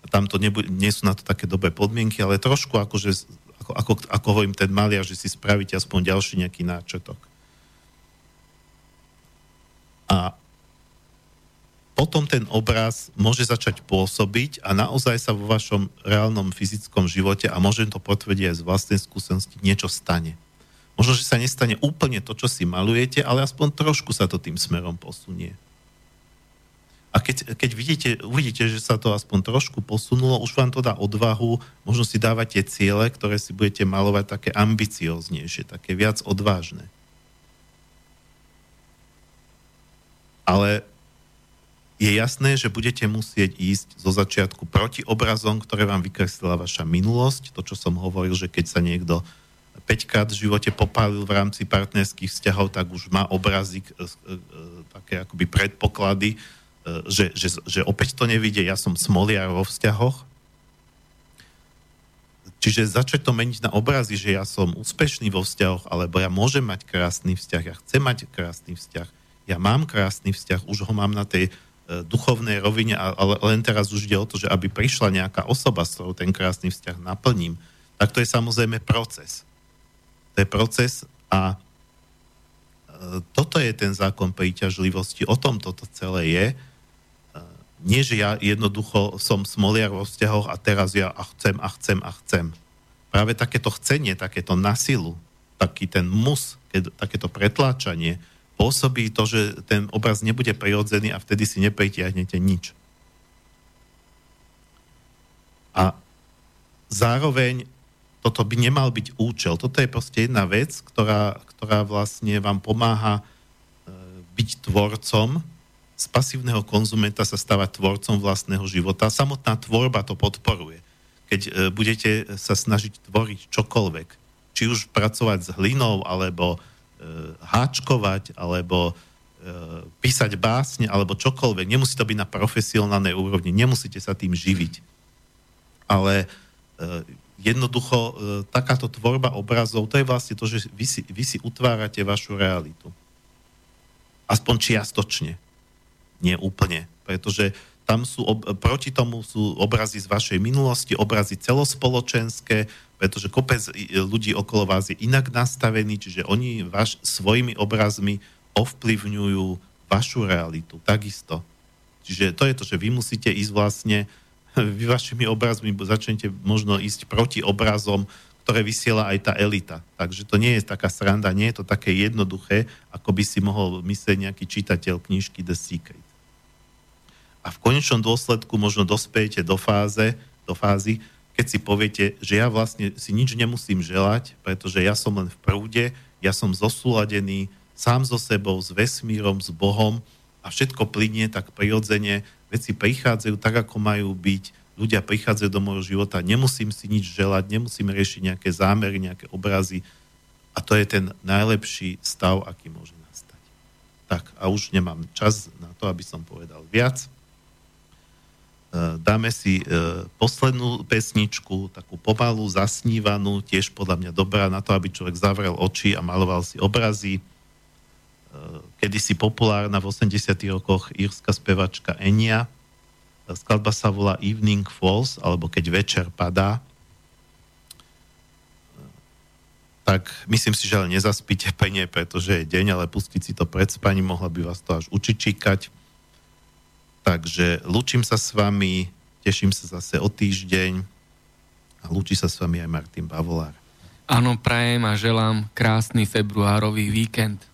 Tam to nebu- nie sú na to také dobré podmienky, ale trošku akože, ako, ako, ako hovorím ten maliar, že si spravíte aspoň ďalší nejaký náčetok. A potom ten obraz môže začať pôsobiť a naozaj sa vo vašom reálnom fyzickom živote, a môžem to potvrdiť aj z vlastnej skúsenosti, niečo stane. Možno, že sa nestane úplne to, čo si malujete, ale aspoň trošku sa to tým smerom posunie. A keď, keď vidíte, uvidíte, že sa to aspoň trošku posunulo, už vám to dá odvahu, možno si dávate ciele, ktoré si budete malovať také ambicioznejšie, také viac odvážne. Ale je jasné, že budete musieť ísť zo začiatku proti obrazom, ktoré vám vykreslila vaša minulosť. To, čo som hovoril, že keď sa niekto 5 krát v živote popálil v rámci partnerských vzťahov, tak už má obrazy, e, e, také akoby predpoklady, že, že, že opäť to nevidie. Ja som smoliar vo vzťahoch, Čiže začať to meniť na obrazy, že ja som úspešný vo vzťahoch, alebo ja môžem mať krásny vzťah, ja chcem mať krásny vzťah, ja mám krásny vzťah, už ho mám na tej e, duchovnej rovine, ale len teraz už ide o to, že aby prišla nejaká osoba, s ktorou ten krásny vzťah naplním, tak to je samozrejme proces. To je proces a e, toto je ten zákon príťažlivosti, o tom toto celé je nie, že ja jednoducho som smoliar vo vzťahoch a teraz ja a chcem a chcem a chcem. Práve takéto chcenie, takéto nasilu, taký ten mus, keď, takéto pretláčanie pôsobí to, že ten obraz nebude prirodzený a vtedy si nepritiahnete nič. A zároveň toto by nemal byť účel. Toto je proste jedna vec, ktorá, ktorá vlastne vám pomáha e, byť tvorcom z pasívneho konzumenta sa stáva tvorcom vlastného života. Samotná tvorba to podporuje. Keď e, budete sa snažiť tvoriť čokoľvek, či už pracovať s hlinou, alebo háčkovať, alebo e, písať básne, alebo čokoľvek. Nemusí to byť na profesionálnej úrovni, nemusíte sa tým živiť. Ale e, jednoducho e, takáto tvorba obrazov, to je vlastne to, že vy si, vy si utvárate vašu realitu. Aspoň čiastočne nie úplne, pretože tam sú, proti tomu sú obrazy z vašej minulosti, obrazy celospoločenské, pretože kopec ľudí okolo vás je inak nastavený, čiže oni vaš, svojimi obrazmi ovplyvňujú vašu realitu, takisto. Čiže to je to, že vy musíte ísť vlastne, vy vašimi obrazmi začnete možno ísť proti obrazom, ktoré vysiela aj tá elita. Takže to nie je taká sranda, nie je to také jednoduché, ako by si mohol myslieť nejaký čitateľ knižky The Secret a v konečnom dôsledku možno dospejete do, fáze, do fázy, keď si poviete, že ja vlastne si nič nemusím želať, pretože ja som len v prúde, ja som zosúladený sám so sebou, s vesmírom, s Bohom a všetko plinie tak prirodzene, veci prichádzajú tak, ako majú byť, ľudia prichádzajú do môjho života, nemusím si nič želať, nemusím riešiť nejaké zámery, nejaké obrazy a to je ten najlepší stav, aký môže nastať. Tak a už nemám čas na to, aby som povedal viac. Eh, dáme si eh, poslednú pesničku, takú pomalú, zasnívanú, tiež podľa mňa dobrá na to, aby človek zavrel oči a maloval si obrazy. Eh, kedysi populárna v 80 rokoch írska spevačka Enia. Skladba sa volá Evening Falls, alebo Keď večer padá. Tak myslím si, že ale nezaspíte penie, pretože je deň, ale pustiť si to pred spaním, mohla by vás to až učičíkať Takže lúčim sa s vami, teším sa zase o týždeň a lúči sa s vami aj Martin Bavolár. Áno, prajem a želám krásny februárový víkend.